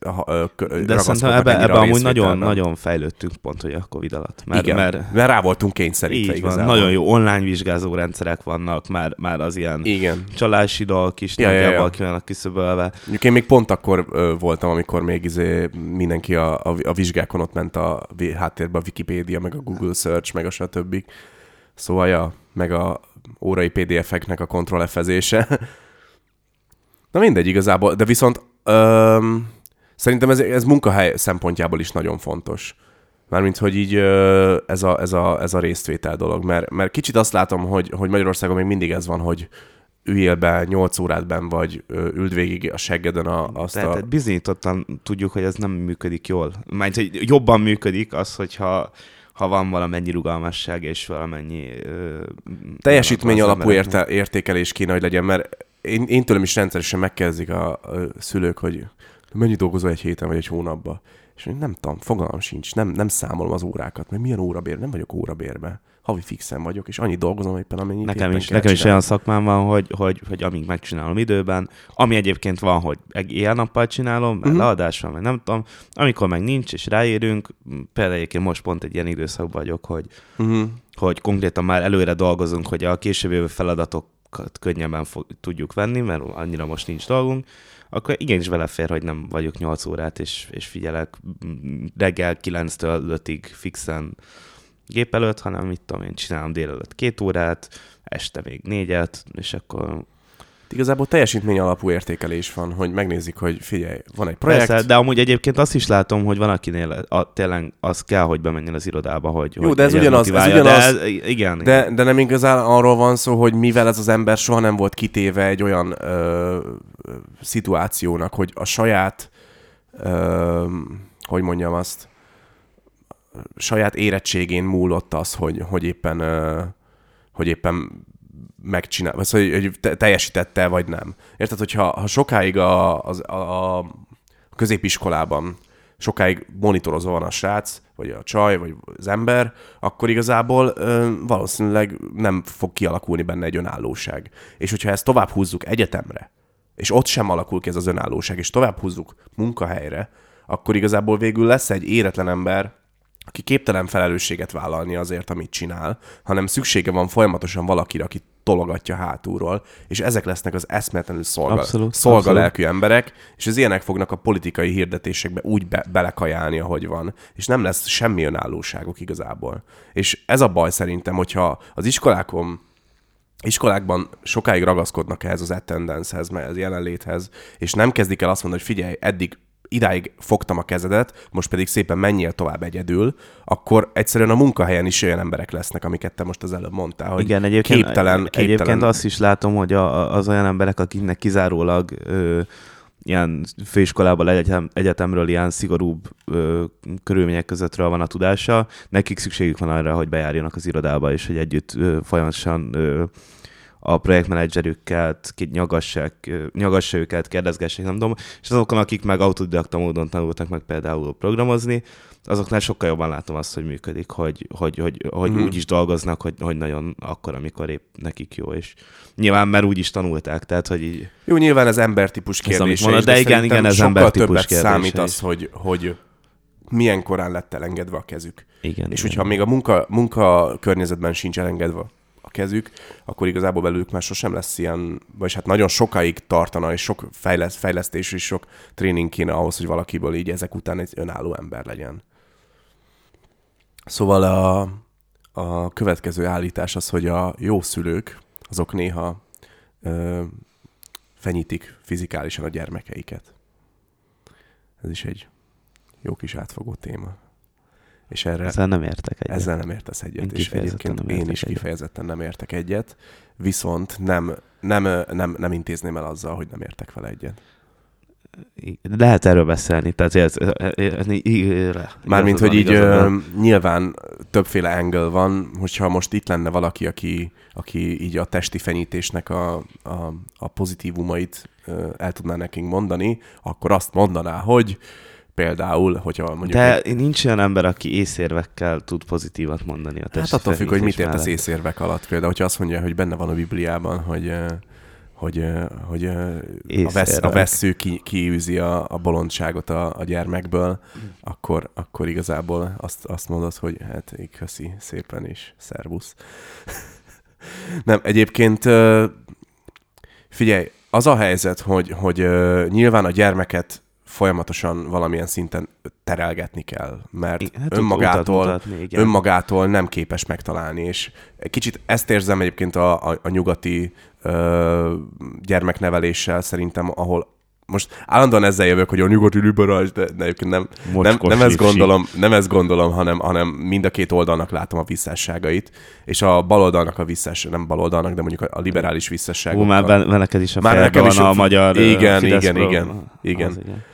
de szerintem ebbe, ennyire ebbe amúgy nagyon, nagyon fejlődtünk pont, hogy a Covid alatt. Mert, Igen, mert mert rá voltunk kényszerítve így van, nagyon jó online vizsgázó rendszerek vannak, már, már az ilyen Igen. csalási dolgok is Ja, ja, ja. vannak kiszöbölve. Én még pont akkor voltam, amikor még izé mindenki a, a, a vizsgákon ott ment a háttérben a Wikipédia, meg a Google Search, meg a stb. Szóval, ja, meg a órai PDF-eknek a kontrollefezése. Na mindegy igazából, de viszont öm, szerintem ez, ez munkahely szempontjából is nagyon fontos. Mármint, hogy így ö, ez a, ez, a, ez a résztvétel dolog, mert, mert kicsit azt látom, hogy, hogy Magyarországon még mindig ez van, hogy üljél be 8 órát benn, vagy üld végig a seggeden a, azt Tehát, a... bizonyítottan tudjuk, hogy ez nem működik jól. Mert hogy jobban működik az, hogyha ha van valamennyi rugalmasság és valamennyi... Ö, teljesítmény alapú érte, értékelés kéne, hogy legyen, mert én, én tőlem is rendszeresen megkezdik a, a szülők, hogy mennyi dolgozol egy héten vagy egy hónapban. És én nem tudom, fogalmam sincs, nem, nem számolom az órákat, mert milyen órabér, nem vagyok órabérbe. Havi fixen vagyok, és annyi dolgozom éppen, amennyit Nekem éppen is, nekem is olyan szakmám van, hogy, hogy, hogy amíg megcsinálom időben, ami egyébként van, hogy éjjel-nappal csinálom, mert Mhm. uh-huh. leadás van, meg nem tudom, amikor meg nincs, és ráérünk, például egyébként most pont egy ilyen időszakban vagyok, hogy, Uh-huh. hogy konkrétan már előre dolgozunk, hogy a később jövő feladatokat könnyebben fog, tudjuk venni, mert annyira most nincs dolgunk, akkor igenis belefér, hogy nem vagyok 8 órát, és, és figyelek reggel 9-től 5-ig fixen gép előtt, hanem mit tudom én, csinálom délelőtt két órát, este még négyet, és akkor Igazából teljesítmény alapú értékelés van, hogy megnézik, hogy figyelj, van egy projekt, Persze, de amúgy egyébként azt is látom, hogy van akinél a, tényleg az kell, hogy bemenjen az irodába, hogy Jó, hogy de ez ugyanaz- ez ugyanaz- De igen, De, de nem igazán arról van szó, hogy mivel ez az ember soha nem volt kitéve egy olyan ö, szituációnak, hogy a saját, ö, hogy mondjam azt, saját érettségén múlott az, hogy, hogy éppen hogy éppen megcsinál, vagy szóval, hogy te- teljesítette, vagy nem. Érted, hogyha ha sokáig a, a, a középiskolában sokáig monitorozva van a srác, vagy a csaj, vagy az ember, akkor igazából ö, valószínűleg nem fog kialakulni benne egy önállóság. És hogyha ezt tovább húzzuk egyetemre, és ott sem alakul ki ez az önállóság, és tovább húzzuk munkahelyre, akkor igazából végül lesz egy éretlen ember, aki képtelen felelősséget vállalni azért, amit csinál, hanem szüksége van folyamatosan valakire, aki tologatja hátulról, és ezek lesznek az eszméletlenül szolga, Abszolút, szolgalelkű emberek, és az ilyenek fognak a politikai hirdetésekbe úgy be, belekajálni, ahogy van, és nem lesz semmi önállóságuk igazából. És ez a baj szerintem, hogyha az iskolákon iskolákban sokáig ragaszkodnak ehhez az attendance-hez, meg az jelenléthez, és nem kezdik el azt mondani, hogy figyelj, eddig idáig fogtam a kezedet, most pedig szépen menjél tovább egyedül, akkor egyszerűen a munkahelyen is olyan emberek lesznek, amiket te most az előbb mondtál, hogy Igen, egyébként, képtelen, képtelen. egyébként azt is látom, hogy a, az olyan emberek, akiknek kizárólag ö, ilyen főiskolából egyetem, egyetemről ilyen szigorúbb ö, körülmények közöttről van a tudása, nekik szükségük van arra, hogy bejárjanak az irodába, és hogy együtt ö, folyamatosan ö, a projektmenedzserükkel nyagassák, nyagassa őket, kérdezgessék, nem tudom, és azokon, akik meg autodidakta módon tanultak meg például programozni, azoknál sokkal jobban látom azt, hogy működik, hogy, hogy, hogy, hogy Mhm. úgy is dolgoznak, hogy, hogy nagyon akkor, amikor épp nekik jó, és nyilván már úgy is tanulták, tehát hogy így, Jó, nyilván ez embertípus kérdése, mondod, is, de igen, igen, ez embertípus kérdése számít az, hogy, hogy milyen korán lett elengedve a kezük. igen. És igen. hogyha még a munka, munka környezetben sincs elengedve kezük, akkor igazából belőlük már sosem lesz ilyen, vagy hát nagyon sokáig tartana, és sok fejleszt, fejlesztés és sok tréning kéne ahhoz, hogy valakiből így ezek után egy önálló ember legyen. Szóval a, a következő állítás az, hogy a jó szülők, azok néha ö, fenyítik fizikálisan a gyermekeiket. Ez is egy jó kis átfogó téma. És erre, Ezzel nem értek egyet. ezzel nem értesz egyet. Én és egyébként nem én is egyet. kifejezetten nem értek egyet, viszont nem, nem, nem, nem intézném el azzal, hogy nem értek vele egyet. Lehet erről beszélni, tehát ez, ez, ez, ez, Mármint, hogy így ö, nyilván többféle angle van, hogyha most itt lenne valaki, aki, aki így a testi fenyítésnek a, a, a pozitívumait el tudná nekünk mondani, akkor azt mondaná, hogy például, hogyha mondjuk... De egy, nincs olyan ember, aki észérvekkel tud pozitívat mondani a hát attól függ, hogy mit fenyítés értesz észérvek alatt. Például, hogyha azt mondja, hogy benne van a Bibliában, hogy hogy, hogy a, vesz, a vesző ki, kiűzi a, a bolondságot a, a gyermekből, akkor, akkor igazából azt, azt mondod, hogy hát így köszi szépen is, szervusz. Nem, egyébként figyelj, az a helyzet, hogy, hogy nyilván a gyermeket folyamatosan valamilyen szinten terelgetni kell, mert hát önmagától, mutatni, igen. önmagától nem képes megtalálni, és kicsit ezt érzem egyébként a, a, a nyugati ö, gyermekneveléssel szerintem, ahol most állandóan ezzel jövök, hogy a nyugati liberális, de, de egyébként nem, nem, Mocskos nem ezt gondolom, nem ezt gondolom, hanem, hanem mind a két oldalnak látom a visszásságait, és a baloldalnak a visszás, nem baloldalnak, de mondjuk a, liberális visszásságok. Már neked is a Már nekem is a a- magyar igen, Fidesz igen, igen, igen. Igen.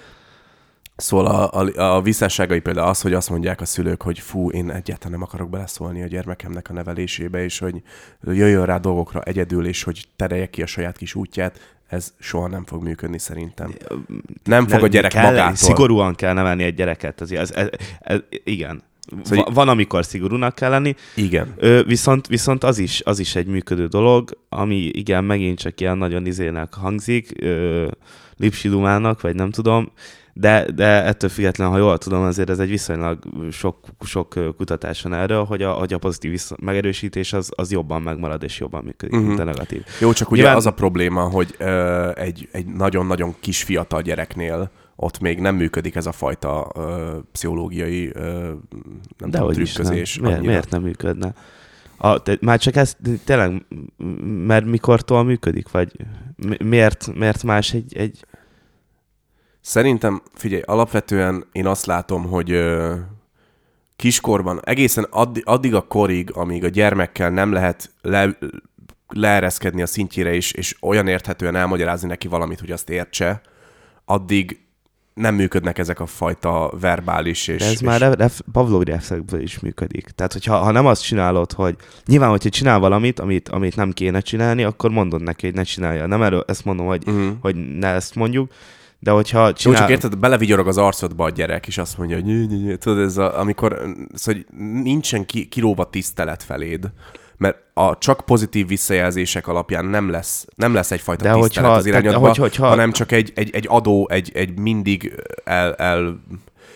Szóval a, a, a visszásságai például az, hogy azt mondják a szülők, hogy fú, én egyáltalán nem akarok beleszólni a gyermekemnek a nevelésébe, és hogy jöjjön rá dolgokra egyedül, és hogy terelje ki a saját kis útját, ez soha nem fog működni szerintem. Nem fog a gyerek kell, magától. Szigorúan kell nevelni egy gyereket. Ez, ez, ez, ez, igen. Szóval így- van, amikor szigorúnak kell lenni, Igen. Ö, viszont, viszont az, is, az is egy működő dolog, ami igen, megint csak ilyen nagyon izének hangzik, ö, lipsidumának, vagy nem tudom, de, de ettől függetlenül, ha jól tudom, azért ez egy viszonylag sok, sok ö, kutatás van erről, hogy a, hogy a pozitív megerősítés az, az jobban megmarad és jobban működik, uh-huh. Mint a negatív. Jó, csak ugye Nyilván- az a probléma, hogy ö, egy, egy nagyon-nagyon kis fiatal gyereknél ott még nem működik ez a fajta ö, pszichológiai ö, nem De tudom, is nem. trükközés. Miért, miért nem működne? A, te, már csak ez tényleg, mert mikortól működik, vagy mi- miért, miért más egy, egy Szerintem, figyelj, alapvetően én azt látom, hogy ö, kiskorban, egészen addig, addig a korig, amíg a gyermekkel nem lehet le, leereszkedni a szintjére is, és olyan érthetően elmagyarázni neki valamit, hogy azt értse, addig nem működnek ezek a fajta verbális és... De ez és már ref, ref, Pavlovi reflexből is működik. Tehát, hogyha ha nem azt csinálod, hogy nyilván, hogyha csinál valamit, amit, amit nem kéne csinálni, akkor mondod neki, hogy ne csinálja. Nem erről ezt mondom, hogy, Mhm. hogy ne ezt mondjuk, de hogyha Jó, csinál... csak érted, belevigyorog az arcodba a gyerek, és azt mondja, hogy nyű, nyű, nyű. tudod, ez a, amikor szóval, nincsen ki, kilóva tisztelet feléd, mert a csak pozitív visszajelzések alapján nem lesz, nem lesz egyfajta De tisztelet hogyha- az tehát, irányodba, hogy- hogyha- hanem csak egy, egy, egy adó, egy, egy mindig el, el...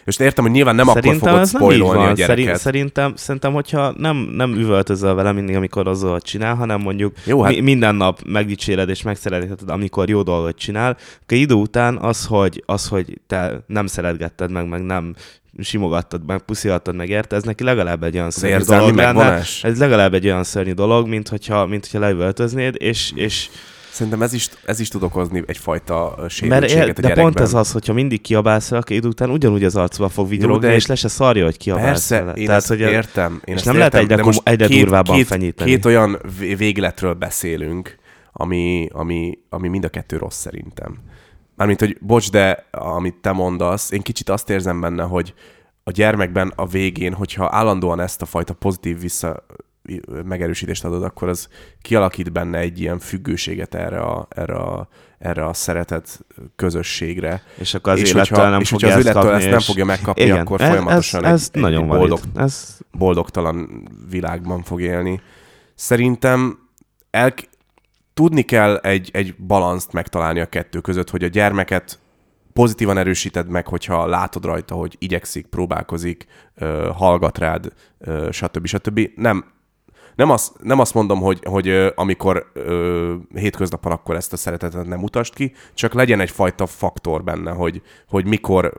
És értem, hogy nyilván nem Szerintem akkor fogod spoilolni a gyereket. Szerint, szerintem, szerintem, hogyha nem, nem üvöltözöl vele mindig, amikor az dolgot csinál, hanem mondjuk Jó, hát- mi, minden nap megdicséred és megszeretheted, amikor jó dolgot csinál, akkor idő után az, hogy, az, hogy te nem szeretgetted meg, meg nem simogattad meg, puszihattad meg, érte, ez neki legalább egy olyan szörnyű dolog lenne. Ez legalább egy olyan szörnyű dolog, mint hogyha, mint hogyha leüvöltöznéd, és, és Szerintem ez is, ez is tud okozni egyfajta mert sérültséget él, a de gyerekben. pont ez az, hogyha mindig kiabálsz, akkor idő után ugyanúgy az arcba fog vigyorogni, és le se szarja, hogy kiabálsz Persze, vele. én Tehát, ezt hogy értem. Én és ezt nem lehet értem, egyre most kom- egyre két, durvábban két, fenyíteni. Két olyan vé- végletről beszélünk, ami, ami, ami mind a kettő rossz szerintem. Mármint, hogy bocs, de amit te mondasz, én kicsit azt érzem benne, hogy a gyermekben a végén, hogyha állandóan ezt a fajta pozitív vissza megerősítést adod, akkor az kialakít benne egy ilyen függőséget erre a, erre a, erre a szeretet közösségre. És akkor az és élettől hogyha, nem és fogja az élettől kapni, ezt nem fogja megkapni, Igen, akkor folyamatosan ez, ez egy, nagyon egy boldog, Ez, boldogtalan világban fog élni. Szerintem el, tudni kell egy, egy balanszt megtalálni a kettő között, hogy a gyermeket pozitívan erősíted meg, hogyha látod rajta, hogy igyekszik, próbálkozik, hallgat rád, stb. stb. Nem, nem azt, nem azt mondom, hogy, hogy amikor ö, hétköznap akkor ezt a szeretetet nem utast ki, csak legyen egyfajta faktor benne, hogy, hogy mikor,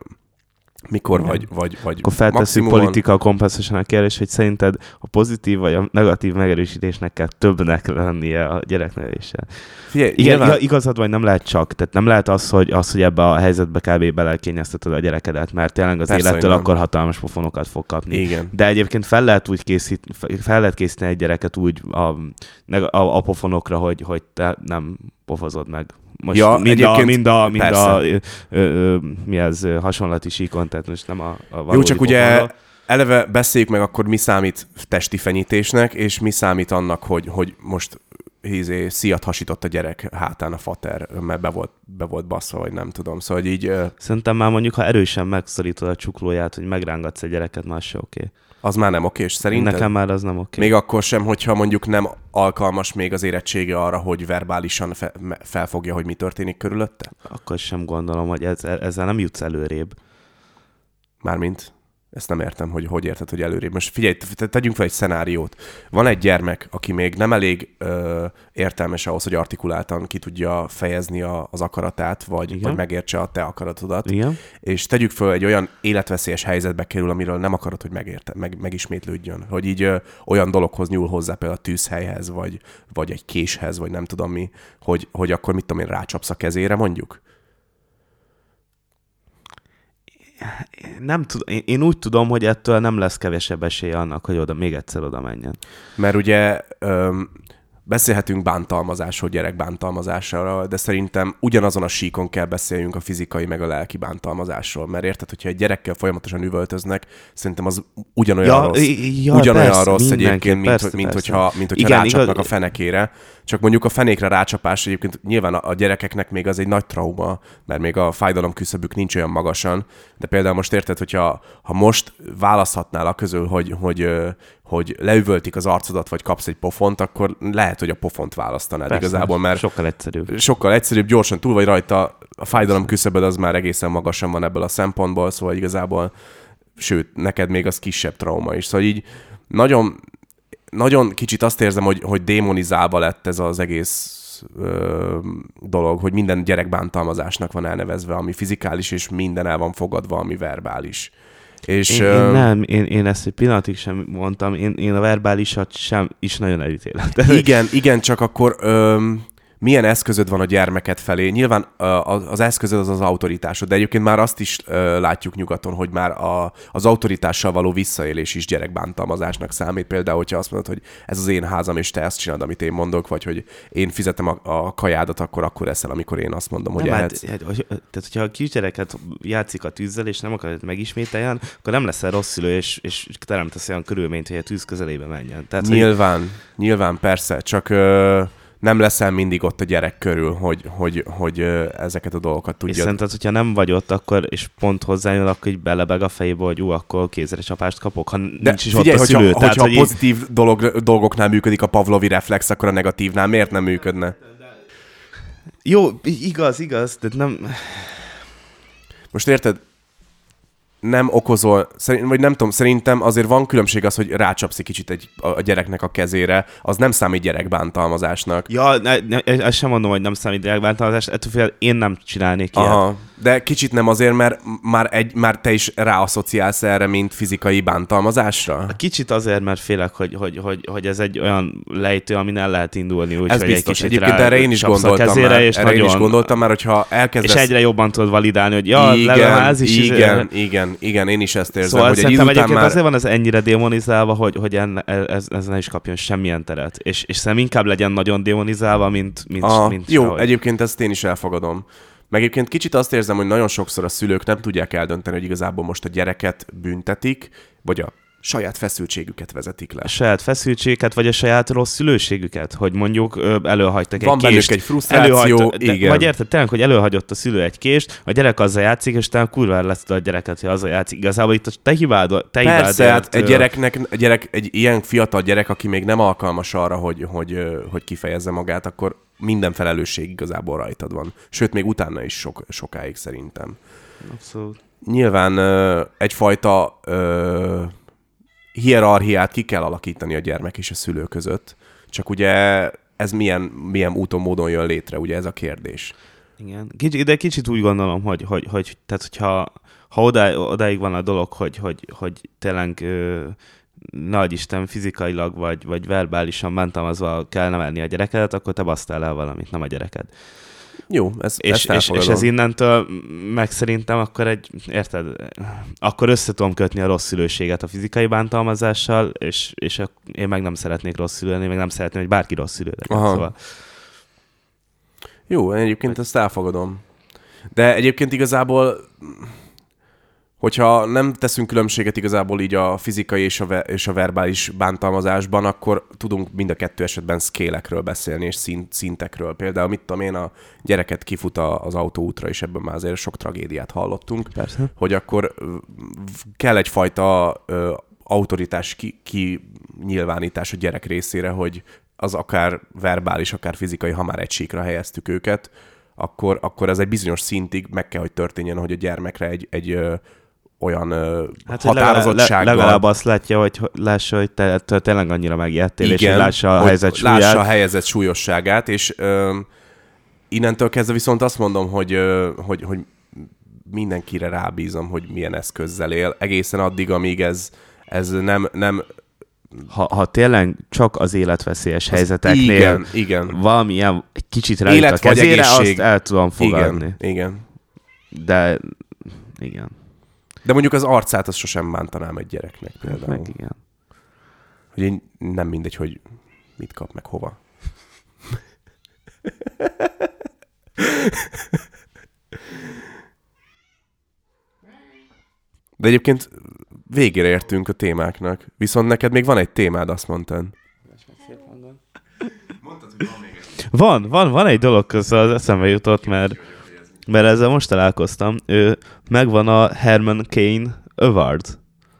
mikor vagy, vagy, vagy Akkor feltesszük maximumon- political compensation a kérdés, hogy szerinted a pozitív vagy a negatív megerősítésnek kell többnek lennie a gyerekneveléssel. Figyelj, Igen, nyilván, igazad vagy nem lehet csak, tehát nem lehet az, hogy, az, hogy ebbe a helyzetbe kb. belekényezteted a gyerekedet, mert tényleg az Persze, élettől akkor hatalmas pofonokat fog kapni. igen. De egyébként fel lehet úgy készít, fel lehet készíteni egy gyereket úgy a, a, a pofonokra, hogy, hogy te nem pofozod meg. Most Ja, mind, a, mind a, mind persze. a ö, ö, mi ez, hasonlati síkon, tehát most nem a, a Jó, csak ugye eleve beszéljük meg akkor, mi számít testi fenyítésnek, és mi számít annak, hogy, hogy most hízé, szíjat hasított a gyerek hátán a fater, mert be volt, be volt basszva, vagy nem tudom. Szóval hogy így Szerintem már mondjuk, ha erősen megszorítod a csuklóját, hogy megrángatsz egy gyereket, már se oké. Az már nem oké, és szerinted? Nekem már az nem oké. Még akkor sem, hogyha mondjuk nem alkalmas még az érettsége arra, hogy verbálisan fe- felfogja, hogy mi történik körülötte? Akkor sem gondolom, hogy ez, ezzel nem jutsz előrébb. Mármint, ezt nem értem, hogy hogy érted, hogy előrébb. Most figyelj, te- tegyünk fel egy szenáriót. Van egy gyermek, aki még nem elég ö, értelmes ahhoz, hogy artikuláltan ki tudja fejezni a, az akaratát, vagy, Igen. vagy megértse a te akaratodat, Igen? és tegyük föl egy olyan életveszélyes helyzetbe kerül, amiről nem akarod, hogy megérte, meg, megismétlődjön. Hogy így ö, olyan dologhoz nyúl hozzá, például a tűzhelyhez, vagy, vagy egy késhez, vagy nem tudom mi, hogy, hogy akkor mit tudom én, rácsapsz a kezére mondjuk? Nem tudom, én, én úgy tudom, hogy ettől nem lesz kevesebb esélye annak, hogy oda még egyszer oda menjen. Mert ugye beszélhetünk bántalmazásról, gyerek bántalmazásáról, de szerintem ugyanazon a síkon kell beszéljünk a fizikai meg a lelki bántalmazásról. Mert érted, hogyha egy gyerekkel folyamatosan üvöltöznek, szerintem az ugyanolyan Ja, rossz. ja, ugyanolyan persze, rossz egyébként, mint, persze, mint, persze. hogyha, mint hogyha Igen, rácsapnak igaz- a fenekére. Csak mondjuk a fenékre rácsapás egyébként nyilván a, a gyerekeknek még az egy nagy trauma, mert még a fájdalom küszöbük nincs olyan magasan, de például most érted, hogyha ha most választhatnál a közül, hogy, hogy, hogy leüvöltik az arcodat, vagy kapsz egy pofont, akkor lehet, hogy a pofont választanád Persze, igazából, mert Sokkal egyszerűbb. sokkal egyszerűbb, gyorsan túl vagy rajta, a fájdalom küszöböd az már egészen magasan van ebből a szempontból, szóval igazából, sőt, neked még az kisebb trauma is. Szóval így nagyon, nagyon kicsit azt érzem, hogy, hogy démonizálva lett ez az egész ö, dolog, hogy minden gyerek bántalmazásnak van elnevezve, ami fizikális, és minden el van fogadva, ami verbális. És Én, én nem, én, én ezt egy pillanatig sem mondtam, én, én a verbálisat sem is nagyon elítélem. Igen, igen, csak akkor öm, milyen eszközöd van a gyermeket felé? Nyilván az, eszközöd az az autoritásod, de egyébként már azt is látjuk nyugaton, hogy már a, az autoritással való visszaélés is gyerekbántalmazásnak számít. Például, hogyha azt mondod, hogy ez az én házam, és te ezt csinálod, amit én mondok, vagy hogy én fizetem a, a kajádat, akkor akkor eszel, amikor én azt mondom, hogy nem, ehetsz. hát, hát, hogy- tehát, hogyha a kisgyereket játszik a tűzzel, és nem akarod, hogy megismételjen, akkor nem leszel rossz szülő, és, és teremtesz olyan körülményt, hogy a tűz közelébe menjen. Tehát, hogy Nyilván, nyilván, persze, csak ö, nem leszel mindig ott a gyerek körül, hogy, hogy, hogy ezeket a dolgokat és tudja. szerinted, hogyha nem vagy ott, akkor, és pont hozzájön, akkor így belebeg a fejébe, hogy ú, akkor kézre csapást kapok, ha De nincs is figyelj, ott a hogyha, szülő. hogyha tehát, a hogy így- pozitív dolog, dolgoknál működik a pavlovi reflex, akkor a negatívnál miért nem működne? Jó, igaz, igaz, de nem... Most érted? Nem okozol, szerint, vagy nem tudom, szerintem azért van különbség az, hogy rácsapsz egy kicsit egy, a, a gyereknek a kezére, az nem számít gyerekbántalmazásnak. Ja, ne, ne, ezt sem mondom, hogy nem számít gyerekbántalmazás, ettől fél én nem csinálnék ilyet. Aha, de kicsit nem azért, mert már, egy, már te is ráasszociálsz erre, mint fizikai bántalmazásra? Kicsit azért, mert félek, hogy, hogy, hogy, hogy ez egy olyan lejtő, amin el lehet indulni. Úgy, Ez hogy biztos. egy Egyébként erre én is gondoltam kezére, már. És erre én is nagyon, gondoltam már, hogyha és elkezdesz... egyre jobban tudod validálni, hogy ja, igen, legalább ez is. igen, igen, igen, én is ezt érzem, Szóval hogy egy szerintem után egyébként már... azért van ez ennyire demonizálva, hogy, hogy enne, ez, ez ne is kapjon semmilyen teret. És, és szerintem inkább legyen nagyon demonizálva, mint, mint, Aha, mint jó, sehogy. egyébként ezt én is elfogadom. Meg egyébként kicsit azt érzem, hogy nagyon sokszor a szülők nem tudják eldönteni, hogy igazából most a gyereket büntetik, vagy a saját feszültségüket vezetik le. a saját feszültséget, vagy a saját rossz szülőségüket, hogy mondjuk előhagytak Van egy bennük kést. egy frusztráció, de, igen. Vagy érted, tényleg, hogy előhagyott a szülő egy kést, a gyerek azzal játszik, és utána kurva lesz a gyereket, hogy azzal játszik. Igazából itt a te hibád, te Persze, hibád, hát egy gyereknek, egy gyerek, egy ilyen fiatal gyerek, aki még nem alkalmas arra, hogy, hogy, hogy kifejezze magát, akkor minden felelősség igazából rajtad van. Sőt, még utána is sok, sokáig szerintem. Abszolút. Nyilván egyfajta ö, hierarchiát ki kell alakítani a gyermek és a szülő között, csak ugye ez milyen, milyen úton, módon jön létre, ugye ez a kérdés. Igen. Kicsi, de kicsit úgy gondolom, hogy, hogy, hogy tehát hogyha ha oda, odáig van a dolog, hogy, hogy, hogy tényleg nagy Isten fizikailag vagy, vagy verbálisan bántalmazva kell nevelni a gyerekedet, akkor te basztál el valamit, nem a gyereked. Jó, ez, És, ezt és, és ez innentől meg szerintem akkor egy, érted, akkor össze tudom kötni a rossz szülőséget a fizikai bántalmazással, és, és én meg nem szeretnék rossz szülni, meg nem szeretném, hogy bárki rossz szülő legyen. Aha. Szóval, Jó, egyébként ezt elfogadom. De egyébként igazából, hogyha nem teszünk különbséget igazából így a fizikai és a, ve- és a verbális bántalmazásban, akkor tudunk mind a kettő esetben szkélekről beszélni, és szint, szintekről. Például, mit tudom én, a gyereket kifut az autóútra, és ebben már azért sok tragédiát hallottunk persze. hogy akkor kell egyfajta ö, autoritás ki, ki nyilvánítás a gyerek részére, hogy az akár verbális, akár fizikai, ha már egy síkra helyeztük őket, akkor, akkor ez egy bizonyos szintig meg kell, hogy történjen, hogy a gyermekre egy, egy olyan Hát, legalább, határozottsággal... le, legalább azt látja, hogy lássa, hogy te tényleg annyira megijedtél, és hogy lássa a helyzet Lássa a súlyát. helyzet súlyosságát, és ö, innentől kezdve viszont azt mondom, hogy, ö, hogy, hogy mindenkire rábízom, hogy milyen eszközzel él, egészen addig, amíg ez, ez nem, nem Ha, ha tényleg csak az életveszélyes helyzeteknél igen, igen, valamilyen egy kicsit rájut a kezére, azt el tudom fogadni. igen, igen. De igen, De mondjuk az arcát azt sosem bántanám egy gyereknek például. meg igen. Hogy én nem mindegy, hogy mit kap, meg hova. De egyébként végére értünk a témáknak. Viszont neked még van egy témád, azt mondtad. Van, van, van egy dolog az eszembe jutott, mert, mert ezzel most találkoztam. Ő, megvan a Herman Kane Award.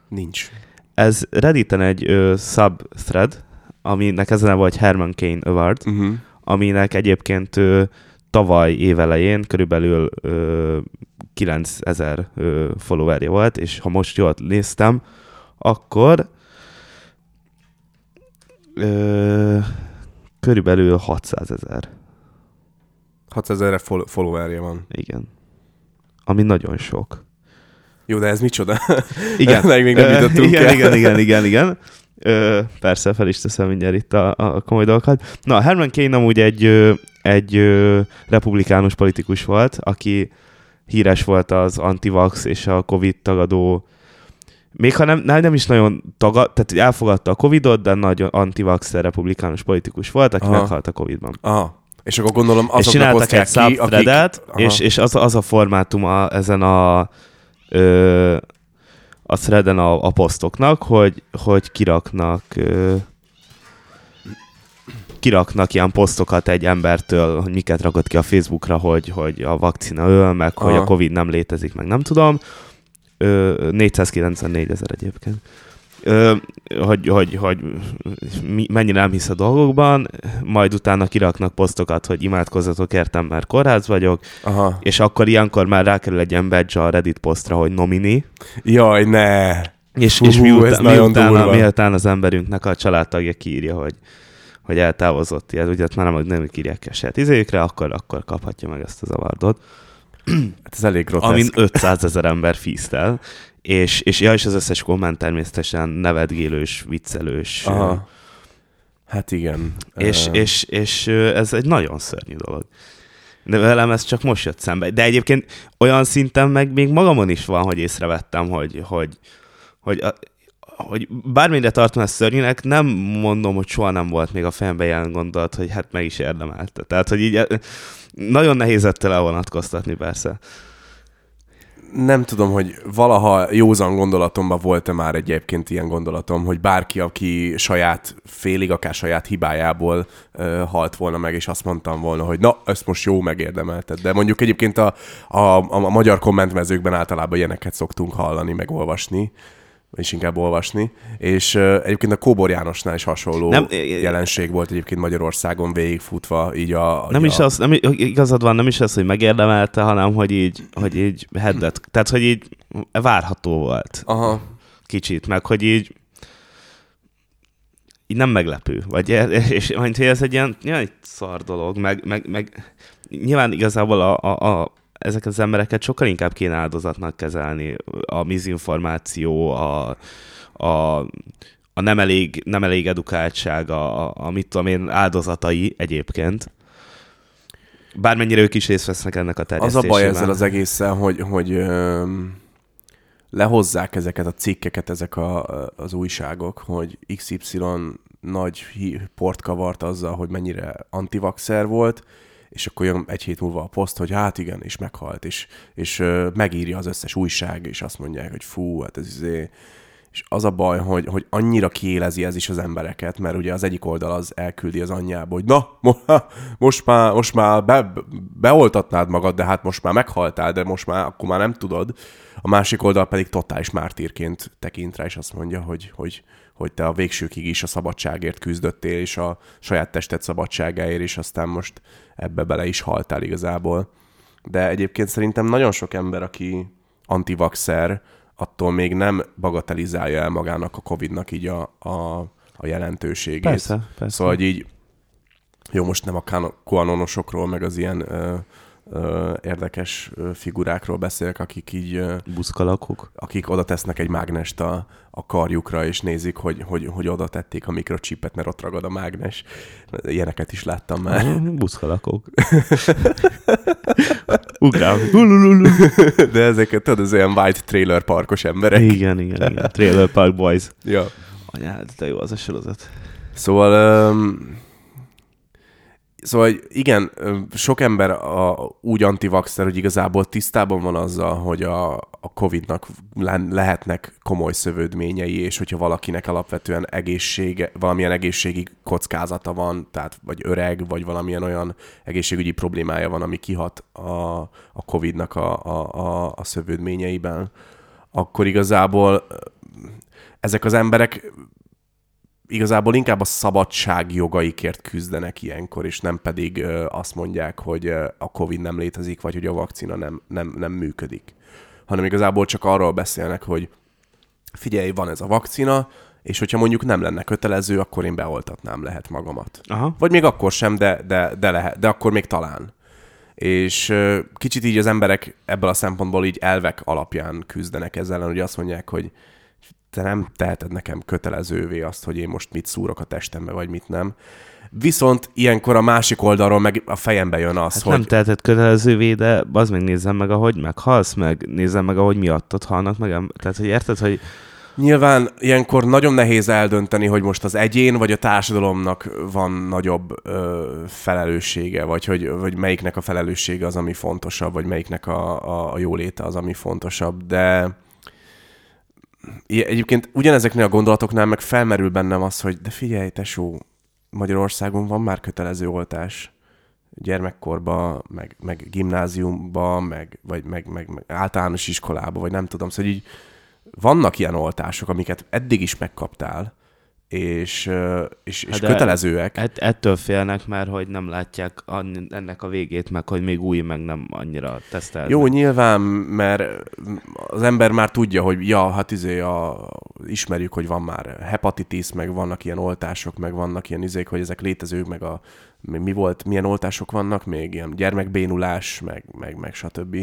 Nincs. Ez Redditen egy ö, subthread, aminek ezen a neve, hogy Herman Kane Award, Uh-huh. aminek egyébként ö, tavaly évelején körülbelül ö, 9000 ö, followerje volt, és ha most jól néztem, akkor ö, körülbelül 600 ezer. 600 ezerre fol- followerje van. Igen. Ami nagyon sok. Jó, de ez micsoda? Igen. Meg még nem jutottunk igen, el. igen, igen, igen, igen. Ö, persze, fel is teszem mindjárt itt a, a komoly dolgokat. Na, Herman Kane amúgy egy, egy republikánus politikus volt, aki híres volt az antivax és a Covid tagadó még ha nem, nem, nem is nagyon tagad, tehát elfogadta a Covidot, de nagyon antivax republikánus politikus volt, aki Aha. meghalt a Covidban. Aha. És akkor gondolom és azoknak csináltak osztják egy ki, akik... Aha. és, és az, az a formátum a, ezen a, ö, a threaden a, a posztoknak, hogy, hogy kiraknak ö, kiraknak ilyen posztokat egy embertől, hogy miket rakott ki a Facebookra, hogy, hogy a vakcina öl, meg hogy Aha. a Covid nem létezik, meg nem tudom. Ö, 494 ezer egyébként. Hogy, hogy, hogy mennyire nem hisz a dolgokban, majd utána kiraknak posztokat, hogy imádkozzatok értem, mert kórház vagyok, Aha. és akkor ilyenkor már rákerül egy ilyen badge a Reddit posztra, hogy nomini, Jaj, ne! és, Hú, és miután, miután, durva. miután az emberünknek a családtagja kiírja, hogy hogy eltávozott, ilyet, ugye már nem, nem írják a saját izéjükre, akkor, akkor kaphatja meg ezt az avardot. Hát ez elég groteszk. Amin 500 ezer ember fíztel, és, és, ja, és az összes komment természetesen nevetgélős, viccelős, Aha. Hát igen. és, Ö, és, és ez egy nagyon szörnyű dolog. De velem ez csak most jött szembe. De egyébként olyan szinten meg még magamon is van, hogy észrevettem, hogy, hogy, hogy, a, hogy bármire tartom ezt szörnyűnek, nem mondom, hogy soha nem volt még a fejemben ilyen gondolat, hogy hát meg is érdemelte. Tehát, hogy így nagyon nehéz ettől elvonatkoztatni persze. Nem tudom, hogy valaha józan gondolatomban volt-e már egyébként ilyen gondolatom, hogy bárki, aki saját, félig akár saját hibájából ö, halt volna meg, és azt mondtam volna, hogy na, ezt most jó megérdemelted. De mondjuk egyébként a, a, a, a magyar kommentmezőkben általában ilyeneket szoktunk hallani, meg olvasni, és inkább olvasni. És ö, egyébként a Kóbor Jánosnál is hasonló Nem, jelenség volt egyébként Magyarországon végigfutva, így a... Nem a, is az, nem, igazad van, nem is az, hogy megérdemelte, hanem hogy így, hogy így heddet. Tehát, hogy így várható volt Aha, kicsit, meg hogy így így nem meglepő. Vagy, és, és hogy ez egy ilyen, ilyen egy szar dolog, meg, meg, meg nyilván igazából a, a, a, ezeket az embereket sokkal inkább kéne áldozatnak kezelni. A mizinformáció, a, a, a nem, elég, nem elég edukáltság, a, a, a mit tudom én, áldozatai egyébként. Bármennyire ők is részt vesznek ennek a terjesztésében. Az a baj ezzel az egészen, hogy, hogy ö, lehozzák ezeket a cikkeket, ezek a, az újságok, hogy XY nagy port kavart azzal, hogy mennyire antivaxer volt, és akkor jön egy hét múlva a poszt, hogy hát igen, és meghalt, és, és megírja az összes újság, és azt mondják, hogy fú, hát ez izé, és az a baj, hogy, hogy annyira kiélezi ez is az embereket, mert ugye az egyik oldal az elküldi az anyjába, hogy na, most már, most már be, beoltatnád magad, de hát most már meghaltál, de most már akkor már nem tudod. A másik oldal pedig totális mártírként tekint rá, és azt mondja, hogy, hogy, hogy te a végsőkig is a szabadságért küzdöttél, és a saját tested szabadságáért, és aztán most ebbe bele is haltál igazából. De egyébként szerintem nagyon sok ember, aki antivaxer, attól még nem bagatelizálja el magának a Covid-nak így a, a, a jelentőségét. Persze, persze. Szóval hogy így, jó, most nem a kuanonosokról, meg az ilyen ö, érdekes figurákról beszélek, akik így... Buszkalakok? Akik oda tesznek egy mágnest a, a karjukra, és nézik, hogy, hogy, hogy oda tették a mikrocsipet, mert ott ragad a mágnes. Ilyeneket is láttam már. Buszkalakok. Ugrál. De ezeket, tudod, az olyan white trailer parkos emberek. Igen, igen, igen. Trailer Park Boys. Ja. Anyád, de jó az a sorozat. Szóval um, Szóval igen, sok ember a, úgy antivaxer, hogy igazából tisztában van azzal, hogy a, a Covid-nak lehetnek komoly szövődményei, és hogyha valakinek alapvetően egészsége, valamilyen egészségi kockázata van, tehát vagy öreg, vagy valamilyen olyan egészségügyi problémája van, ami kihat a, a Covid-nak a, a, a, a szövődményeiben, akkor igazából ezek az emberek igazából inkább a szabadság jogaikért küzdenek ilyenkor, és nem pedig ö, azt mondják, hogy ö, a Covid nem létezik, vagy hogy a vakcina nem, nem, nem működik. Hanem igazából csak arról beszélnek, hogy figyelj, van ez a vakcina, és hogyha mondjuk nem lenne kötelező, akkor én beoltatnám lehet magamat. Aha. Vagy még akkor sem, de, de, de, lehet, de akkor még talán. És ö, kicsit így az emberek ebből a szempontból így elvek alapján küzdenek ezzel, hogy azt mondják, hogy te nem teheted nekem kötelezővé azt, hogy én most mit szúrok a testembe, vagy mit nem. Viszont ilyenkor a másik oldalról meg a fejembe jön az, hát hogy... nem teheted kötelezővé, de az meg nézzem meg, ahogy meghalsz, meg nézzem meg, ahogy miattad halnak meg. Tehát, hogy érted, hogy... Nyilván ilyenkor nagyon nehéz eldönteni, hogy most az egyén vagy a társadalomnak van nagyobb ö, felelőssége, vagy hogy vagy melyiknek a felelőssége az, ami fontosabb, vagy melyiknek a, a, a jóléte az, ami fontosabb. De egyébként ugyanezeknél a gondolatoknál meg felmerül bennem az, hogy de figyelj, tesó, Magyarországon van már kötelező oltás gyermekkorba, meg, meg gimnáziumba, meg, vagy meg, meg, meg általános iskolába, vagy nem tudom. Szóval így vannak ilyen oltások, amiket eddig is megkaptál, és, és, és hát kötelezőek. Et, ettől félnek már, hogy nem látják ennek a végét, meg hogy még új, meg nem annyira tesztelnek. Jó, nyilván, mert az ember már tudja, hogy ja, hát izé a, ismerjük, hogy van már hepatitis, meg vannak ilyen oltások, meg vannak ilyen izék, hogy ezek létezők, meg a mi volt, milyen oltások vannak még, ilyen gyermekbénulás, meg, meg, meg stb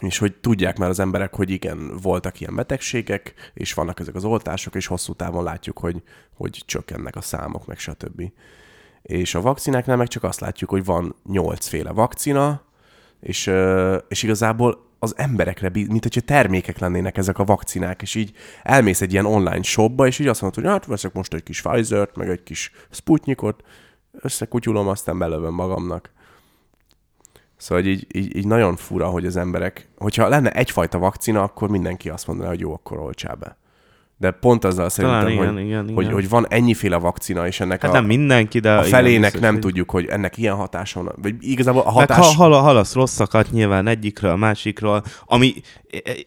és hogy tudják már az emberek, hogy igen, voltak ilyen betegségek, és vannak ezek az oltások, és hosszú távon látjuk, hogy, hogy csökkennek a számok, meg stb. És a vakcináknál meg csak azt látjuk, hogy van nyolcféle vakcina, és, és igazából az emberekre, mint hogyha termékek lennének ezek a vakcinák, és így elmész egy ilyen online shopba, és így azt mondod, hogy hát veszek most egy kis Pfizer-t, meg egy kis Sputnikot, összekutyulom, aztán belövöm magamnak. Szóval így, így, így nagyon fura, hogy az emberek, hogyha lenne egyfajta vakcina, akkor mindenki azt mondaná, hogy jó, akkor oltsá be. De pont azzal szerintem, Talán igen, hogy, igen, igen. Hogy, hogy van ennyiféle vakcina, és ennek hát a, nem mindenki, de a felének igen, nem tudjuk, hogy ennek ilyen hatása van. Vagy igazából a hatás... Meg ha, halasz rosszakat nyilván egyikről, a másikról, ami,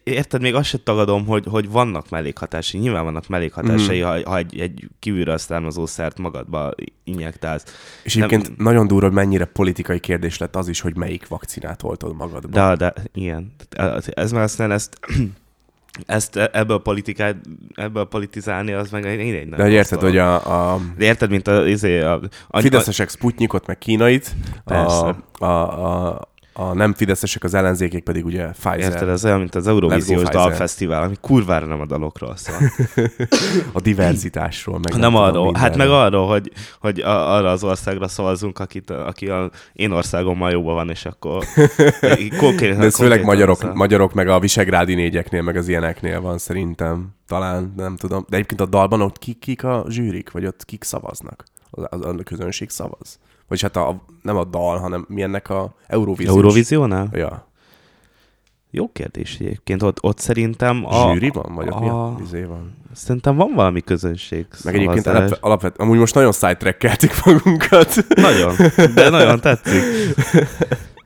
érted, még azt sem tagadom, hogy, hogy vannak mellékhatásai, nyilván vannak mellékhatásai, mm. ha, ha egy, egy kívülről származó szert magadba injektálsz. És egyébként nem... nagyon durva, hogy mennyire politikai kérdés lett az is, hogy melyik vakcinát oltod magadba. De, de igen. Ez már aztán ezt ezt e- ebből, politikát, ebből politizálni, az meg egy, egy De hogy érted, hogy a, a, De érted, mint a, izé, a, a fideszesek Sputnikot, meg Kínait, Persze. a, a, a, a nem fideszesek, az ellenzékek pedig ugye Pfizer. Érted, ez olyan, mint az Eurovíziós. Dalfesztivál, ami kurvára nem a dalokról szól. a diverzitásról. Meg nem, arról, hát meg arról, hogy, hogy a, arra az országra szavazzunk, akit, aki a én országommal jóban van, és akkor konkrétan, De ez főleg magyarok, az a- magyarok, meg a visegrádi négyeknél, meg az ilyeneknél van szerintem. Talán, nem tudom. De egyébként a dalban ott kik, kik a zsűrik, vagy ott kik szavaznak? A, a, a közönség szavaz? Vagy hát a, nem a dal, hanem milyennek a Eurovíziós. Eurovíziónál? Ja. Jó kérdés egyébként. Ott, ott szerintem A, a, zsűri van? Vagy ott mi a, a- izé van? szerintem van valami közönség. Meg egyébként szavazás. alap, alapvet, amúgy most nagyon sidetrack magunkat. Nagyon, de nagyon tetszik.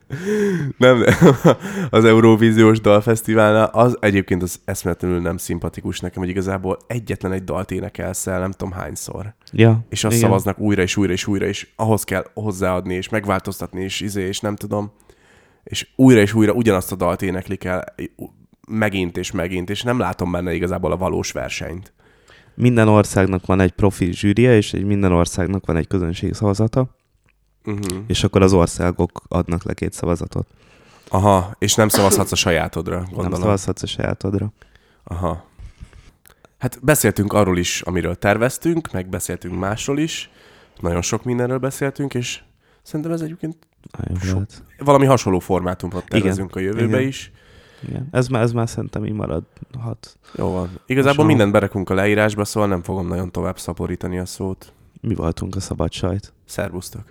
Nem, az Eurovíziós Dalfesztiválnál az egyébként az eszméletlenül nem szimpatikus nekem, hogy igazából egyetlen egy dalt énekelsz el, nem tudom hányszor. Ja, És azt igen. szavaznak újra és újra és újra, és ahhoz kell hozzáadni, és megváltoztatni, és izé, és nem tudom. És újra és újra ugyanazt a dalt éneklik el, megint és megint, és nem látom benne igazából a valós versenyt. Minden országnak van egy profi zsűria, és egy minden országnak van egy közönség szavazata, Uh-huh. és akkor az országok adnak le két szavazatot. Aha, és nem szavazhatsz a sajátodra, Nem gondolom. szavazhatsz a sajátodra. Aha. Hát beszéltünk arról is, amiről terveztünk, meg beszéltünk másról is. Nagyon sok mindenről beszéltünk, és szerintem ez egyébként Nagyon Sok- valami hasonló formátumot tervezünk a jövőbe Igen. is. Igen. Ez, már, ez már szerintem így maradhat. Jó van. Igazából Hasonló. mindent berekünk a leírásba, szóval nem fogom nagyon tovább szaporítani a szót. Mi voltunk a szabad sajt. Szervusztok!